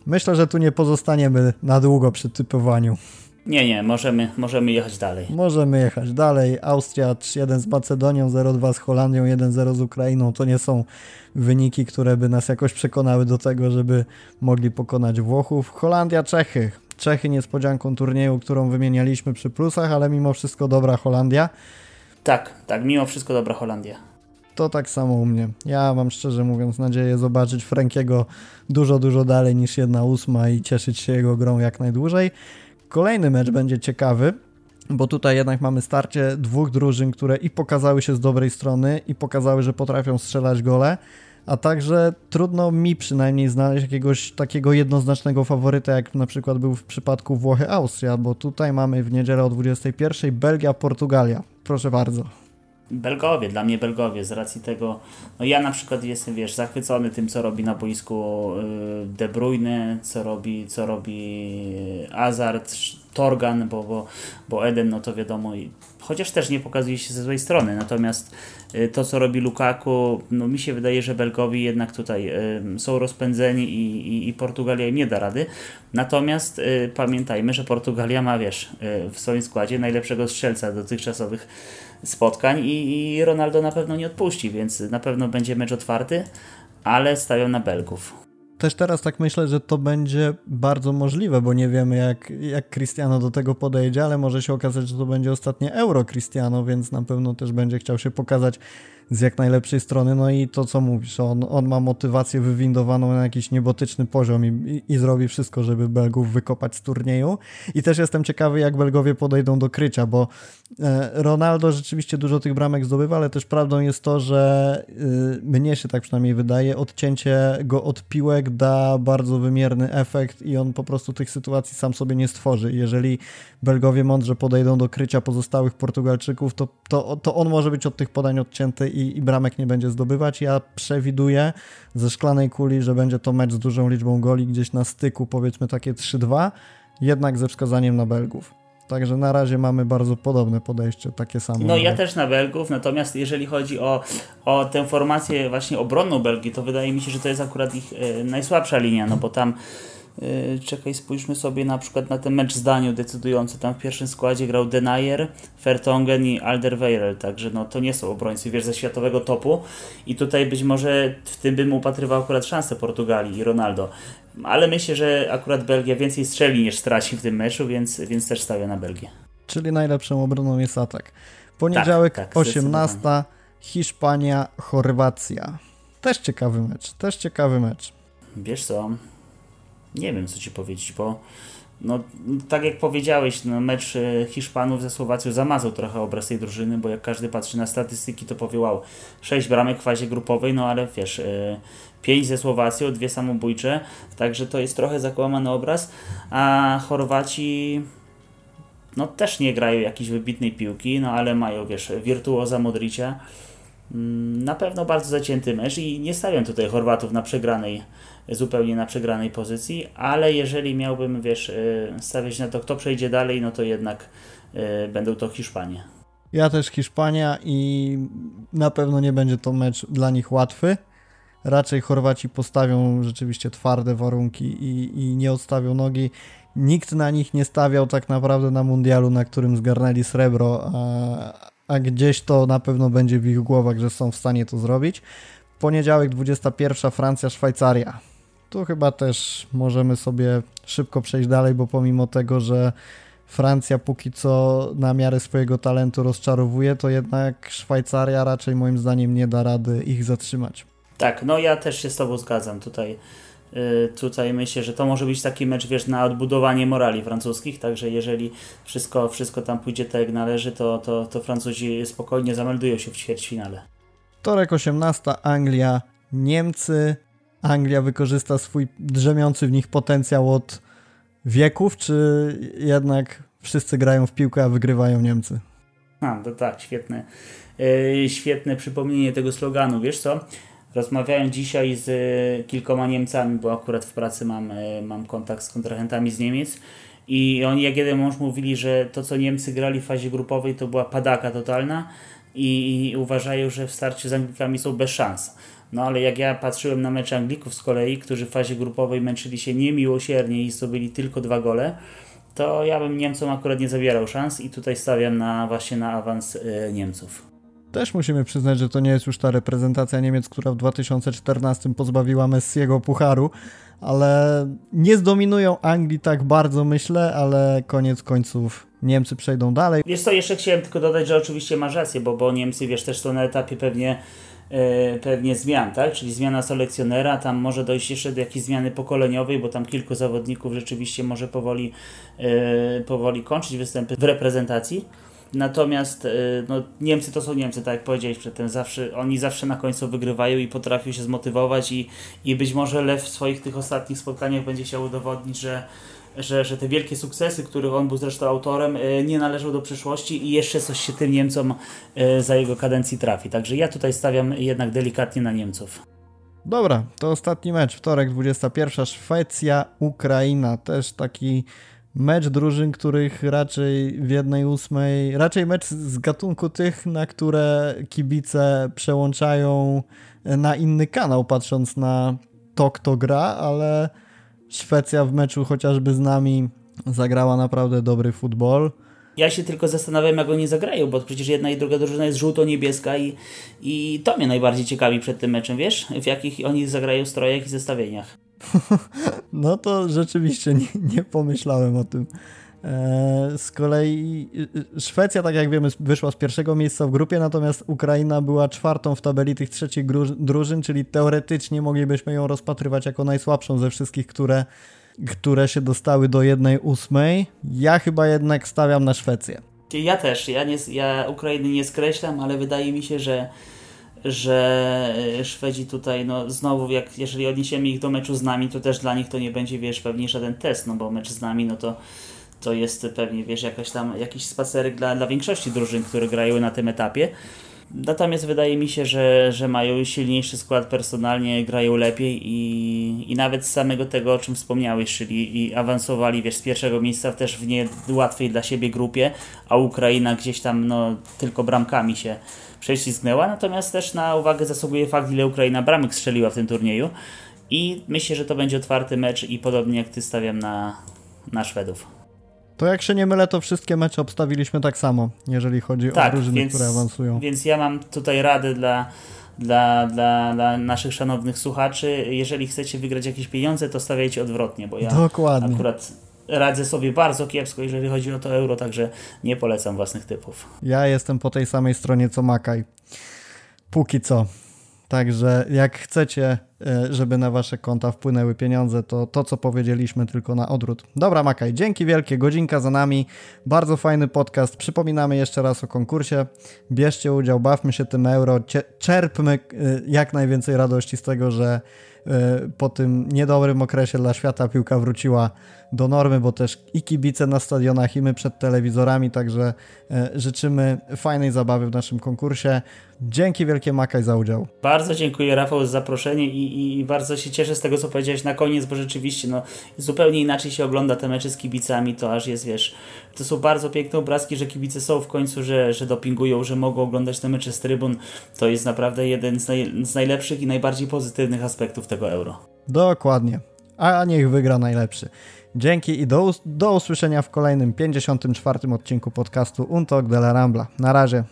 myślę, że tu nie pozostaniemy na długo przy typowaniu. Nie, nie, możemy, możemy jechać dalej. Możemy jechać dalej. Austria 3-1 z Macedonią, 0-2 z Holandią, 1-0 z Ukrainą. To nie są wyniki, które by nas jakoś przekonały do tego, żeby mogli pokonać Włochów. Holandia, Czechy. Czechy niespodzianką turnieju, którą wymienialiśmy przy plusach, ale mimo wszystko dobra Holandia. Tak, tak, mimo wszystko dobra Holandia. To tak samo u mnie. Ja mam szczerze mówiąc nadzieję zobaczyć Frankiego dużo, dużo dalej niż jedna ósma i cieszyć się jego grą jak najdłużej. Kolejny mecz będzie ciekawy, bo tutaj jednak mamy starcie dwóch drużyn, które i pokazały się z dobrej strony, i pokazały, że potrafią strzelać gole, a także trudno mi przynajmniej znaleźć jakiegoś takiego jednoznacznego faworyta, jak na przykład był w przypadku Włochy-Austria, bo tutaj mamy w niedzielę o 21 Belgia-Portugalia. Proszę bardzo. Belgowie, dla mnie Belgowie, z racji tego, no ja na przykład jestem, wiesz, zachwycony tym, co robi na boisku y, De Bruyne, co robi, co robi Azard, Torgan, bo, bo, bo Eden, no to wiadomo, chociaż też nie pokazuje się ze złej strony, natomiast y, to, co robi Lukaku, no mi się wydaje, że Belgowi jednak tutaj są rozpędzeni i, i, i Portugalia im nie da rady, natomiast pamiętajmy, że Portugalia ma, wiesz, w swoim składzie najlepszego strzelca dotychczasowych spotkań i, i Ronaldo na pewno nie odpuści, więc na pewno będzie mecz otwarty, ale stawiam na Belgów. Też teraz tak myślę, że to będzie bardzo możliwe, bo nie wiemy jak, jak Cristiano do tego podejdzie, ale może się okazać, że to będzie ostatnie euro Cristiano, więc na pewno też będzie chciał się pokazać z jak najlepszej strony. No i to, co mówisz, on, on ma motywację wywindowaną na jakiś niebotyczny poziom i, i, i, zrobi wszystko, żeby Belgów wykopać z turnieju. I też jestem ciekawy, jak Belgowie podejdą do krycia, bo e, Ronaldo rzeczywiście dużo tych bramek zdobywa, ale też prawdą jest to, że y, mnie się tak przynajmniej wydaje, odcięcie go od piłek da bardzo wymierny efekt i on po prostu tych sytuacji sam sobie nie stworzy. Jeżeli Belgowie mądrze podejdą do krycia pozostałych Portugalczyków, to, to, to on może być od tych podań odcięty i, i bramek nie będzie zdobywać. Ja przewiduję ze szklanej kuli, że będzie to mecz z dużą liczbą goli gdzieś na styku, powiedzmy takie 3-2, jednak ze wskazaniem na Belgów. Także na razie mamy bardzo podobne podejście, takie samo. No ja też na Belgów, natomiast jeżeli chodzi o, o tę formację właśnie obronną Belgii, to wydaje mi się, że to jest akurat ich e, najsłabsza linia, no bo tam czekaj, spójrzmy sobie na przykład na ten mecz zdaniu decydujący. Tam w pierwszym składzie grał Denayer, Fertongen i Alderweireld, także no to nie są obrońcy, wiesz, ze światowego topu. I tutaj być może w tym bym upatrywał akurat szansę Portugalii i Ronaldo. Ale myślę, że akurat Belgia więcej strzeli niż straci w tym meczu, więc, więc też stawia na Belgię. Czyli najlepszą obroną jest atak. Poniedziałek tak, tak, 18, Hiszpania, Chorwacja. Też ciekawy mecz, też ciekawy mecz. Wiesz co, nie wiem, co ci powiedzieć, bo no, tak jak powiedziałeś, no, mecz e, Hiszpanów ze Słowacją zamazał trochę obraz tej drużyny, bo jak każdy patrzy na statystyki, to powie wow, 6 bramek w fazie grupowej, no ale wiesz, 5 e, ze Słowacją, dwie samobójcze, także to jest trochę zakłamany obraz, a Chorwaci no też nie grają jakiejś wybitnej piłki, no ale mają, wiesz, wirtuoza Modricia, mm, na pewno bardzo zacięty mecz i nie stawiam tutaj Chorwatów na przegranej zupełnie na przegranej pozycji, ale jeżeli miałbym, wiesz, y, stawiać na to, kto przejdzie dalej, no to jednak y, będą to Hiszpanie. Ja też Hiszpania i na pewno nie będzie to mecz dla nich łatwy. Raczej Chorwaci postawią rzeczywiście twarde warunki i, i nie odstawią nogi. Nikt na nich nie stawiał tak naprawdę na mundialu, na którym zgarnęli srebro, a, a gdzieś to na pewno będzie w ich głowach, że są w stanie to zrobić. Poniedziałek 21 Francja, Szwajcaria. Tu chyba też możemy sobie szybko przejść dalej, bo pomimo tego, że Francja póki co na miarę swojego talentu rozczarowuje, to jednak Szwajcaria raczej moim zdaniem nie da rady ich zatrzymać. Tak, no ja też się z Tobą zgadzam tutaj. Yy, tutaj myślę, że to może być taki mecz, wiesz, na odbudowanie morali francuskich, także jeżeli wszystko, wszystko tam pójdzie tak jak należy, to, to, to Francuzi spokojnie zameldują się w ćwierćfinale. Wtorek 18, Anglia, Niemcy, Anglia wykorzysta swój drzemiący w nich potencjał od wieków, czy jednak wszyscy grają w piłkę, a wygrywają Niemcy? A, to tak, świetne, yy, świetne przypomnienie tego sloganu. Wiesz co? Rozmawiałem dzisiaj z kilkoma Niemcami, bo akurat w pracy mam, yy, mam kontakt z kontrahentami z Niemiec. I oni jak jeden mąż mówili, że to co Niemcy grali w fazie grupowej to była padaka totalna i, i uważają, że w starciu z Anglikami są bez szans. No ale jak ja patrzyłem na mecze Anglików z kolei, którzy w fazie grupowej męczyli się niemiłosiernie i zdobyli tylko dwa gole, to ja bym Niemcom akurat nie zabierał szans i tutaj stawiam na właśnie na awans y, Niemców. Też musimy przyznać, że to nie jest już ta reprezentacja Niemiec, która w 2014 pozbawiła Messiego pucharu, ale nie zdominują Anglii tak bardzo, myślę, ale koniec końców Niemcy przejdą dalej. Wiesz co, jeszcze chciałem tylko dodać, że oczywiście masz rację, bo, bo Niemcy, wiesz, też są na etapie pewnie pewnie zmian, tak? Czyli zmiana selekcjonera, tam może dojść jeszcze do jakiejś zmiany pokoleniowej, bo tam kilku zawodników rzeczywiście może powoli, e, powoli kończyć występy w reprezentacji. Natomiast e, no, Niemcy to są Niemcy, tak jak powiedziałeś przedtem, zawsze, oni zawsze na końcu wygrywają i potrafią się zmotywować i, i być może Lew w swoich tych ostatnich spotkaniach będzie chciał udowodnić, że że, że te wielkie sukcesy, których on był zresztą autorem, e, nie należą do przyszłości i jeszcze coś się tym Niemcom e, za jego kadencji trafi. Także ja tutaj stawiam jednak delikatnie na Niemców. Dobra, to ostatni mecz, wtorek 21, Szwecja, Ukraina, też taki mecz drużyn, których raczej w jednej ósmej, raczej mecz z gatunku tych, na które kibice przełączają na inny kanał, patrząc na to, kto gra, ale Szwecja w meczu chociażby z nami zagrała naprawdę dobry futbol. Ja się tylko zastanawiam, jak oni zagrają, bo przecież jedna i druga drużyna jest żółto-niebieska i, i to mnie najbardziej ciekawi przed tym meczem, wiesz? W jakich oni zagrają strojach i zestawieniach. no to rzeczywiście nie, nie pomyślałem o tym. E, z kolei Szwecja, tak jak wiemy, wyszła z pierwszego miejsca w grupie, natomiast Ukraina była czwartą w tabeli tych trzecich drużyn, czyli teoretycznie moglibyśmy ją rozpatrywać jako najsłabszą ze wszystkich, które, które się dostały do jednej ósmej. Ja chyba jednak stawiam na Szwecję. Ja też. Ja, nie, ja Ukrainy nie skreślam, ale wydaje mi się, że że Szwedzi tutaj, no znowu, jak, jeżeli odniesiemy ich do meczu z nami, to też dla nich to nie będzie, wiesz, pewnie żaden test, no bo mecz z nami, no to to jest pewnie, wiesz, jakaś tam, jakiś spacerek dla, dla większości drużyn, które grają na tym etapie. Natomiast wydaje mi się, że, że mają silniejszy skład personalnie, grają lepiej i, i nawet z samego tego, o czym wspomniałeś, czyli i awansowali wiesz, z pierwszego miejsca też w niełatwej dla siebie grupie, a Ukraina gdzieś tam no, tylko bramkami się prześlizgnęła. Natomiast też na uwagę zasługuje fakt, ile Ukraina bramek strzeliła w tym turnieju. I myślę, że to będzie otwarty mecz i podobnie jak ty stawiam na, na Szwedów. To jak się nie mylę, to wszystkie mecze obstawiliśmy tak samo, jeżeli chodzi tak, o drużyny, więc, które awansują. Więc ja mam tutaj radę dla, dla, dla, dla naszych szanownych słuchaczy. Jeżeli chcecie wygrać jakieś pieniądze, to stawiajcie odwrotnie, bo ja Dokładnie. akurat radzę sobie bardzo kiepsko, jeżeli chodzi o to euro, także nie polecam własnych typów. Ja jestem po tej samej stronie co Makaj. Póki co. Także jak chcecie, żeby na wasze konta wpłynęły pieniądze, to to, co powiedzieliśmy, tylko na odwrót. Dobra, Makaj, dzięki wielkie, godzinka za nami. Bardzo fajny podcast. Przypominamy jeszcze raz o konkursie. Bierzcie udział, bawmy się tym euro, czerpmy e, jak najwięcej radości z tego, że e, po tym niedobrym okresie dla świata piłka wróciła do normy, bo też i kibice na stadionach, i my przed telewizorami, także e, życzymy fajnej zabawy w naszym konkursie. Dzięki wielkie Makaj za udział. Bardzo dziękuję Rafał za zaproszenie i, bardzo się cieszę z tego, co powiedziałeś na koniec, bo rzeczywiście no, zupełnie inaczej się ogląda te mecze z kibicami, to aż jest, wiesz, to są bardzo piękne obrazki, że kibice są w końcu, że, że dopingują, że mogą oglądać te mecze z trybun. To jest naprawdę jeden z, naj, z najlepszych i najbardziej pozytywnych aspektów tego euro. Dokładnie. A niech wygra najlepszy. Dzięki i do, do usłyszenia w kolejnym 54. odcinku podcastu Untok de la Rambla. Na razie.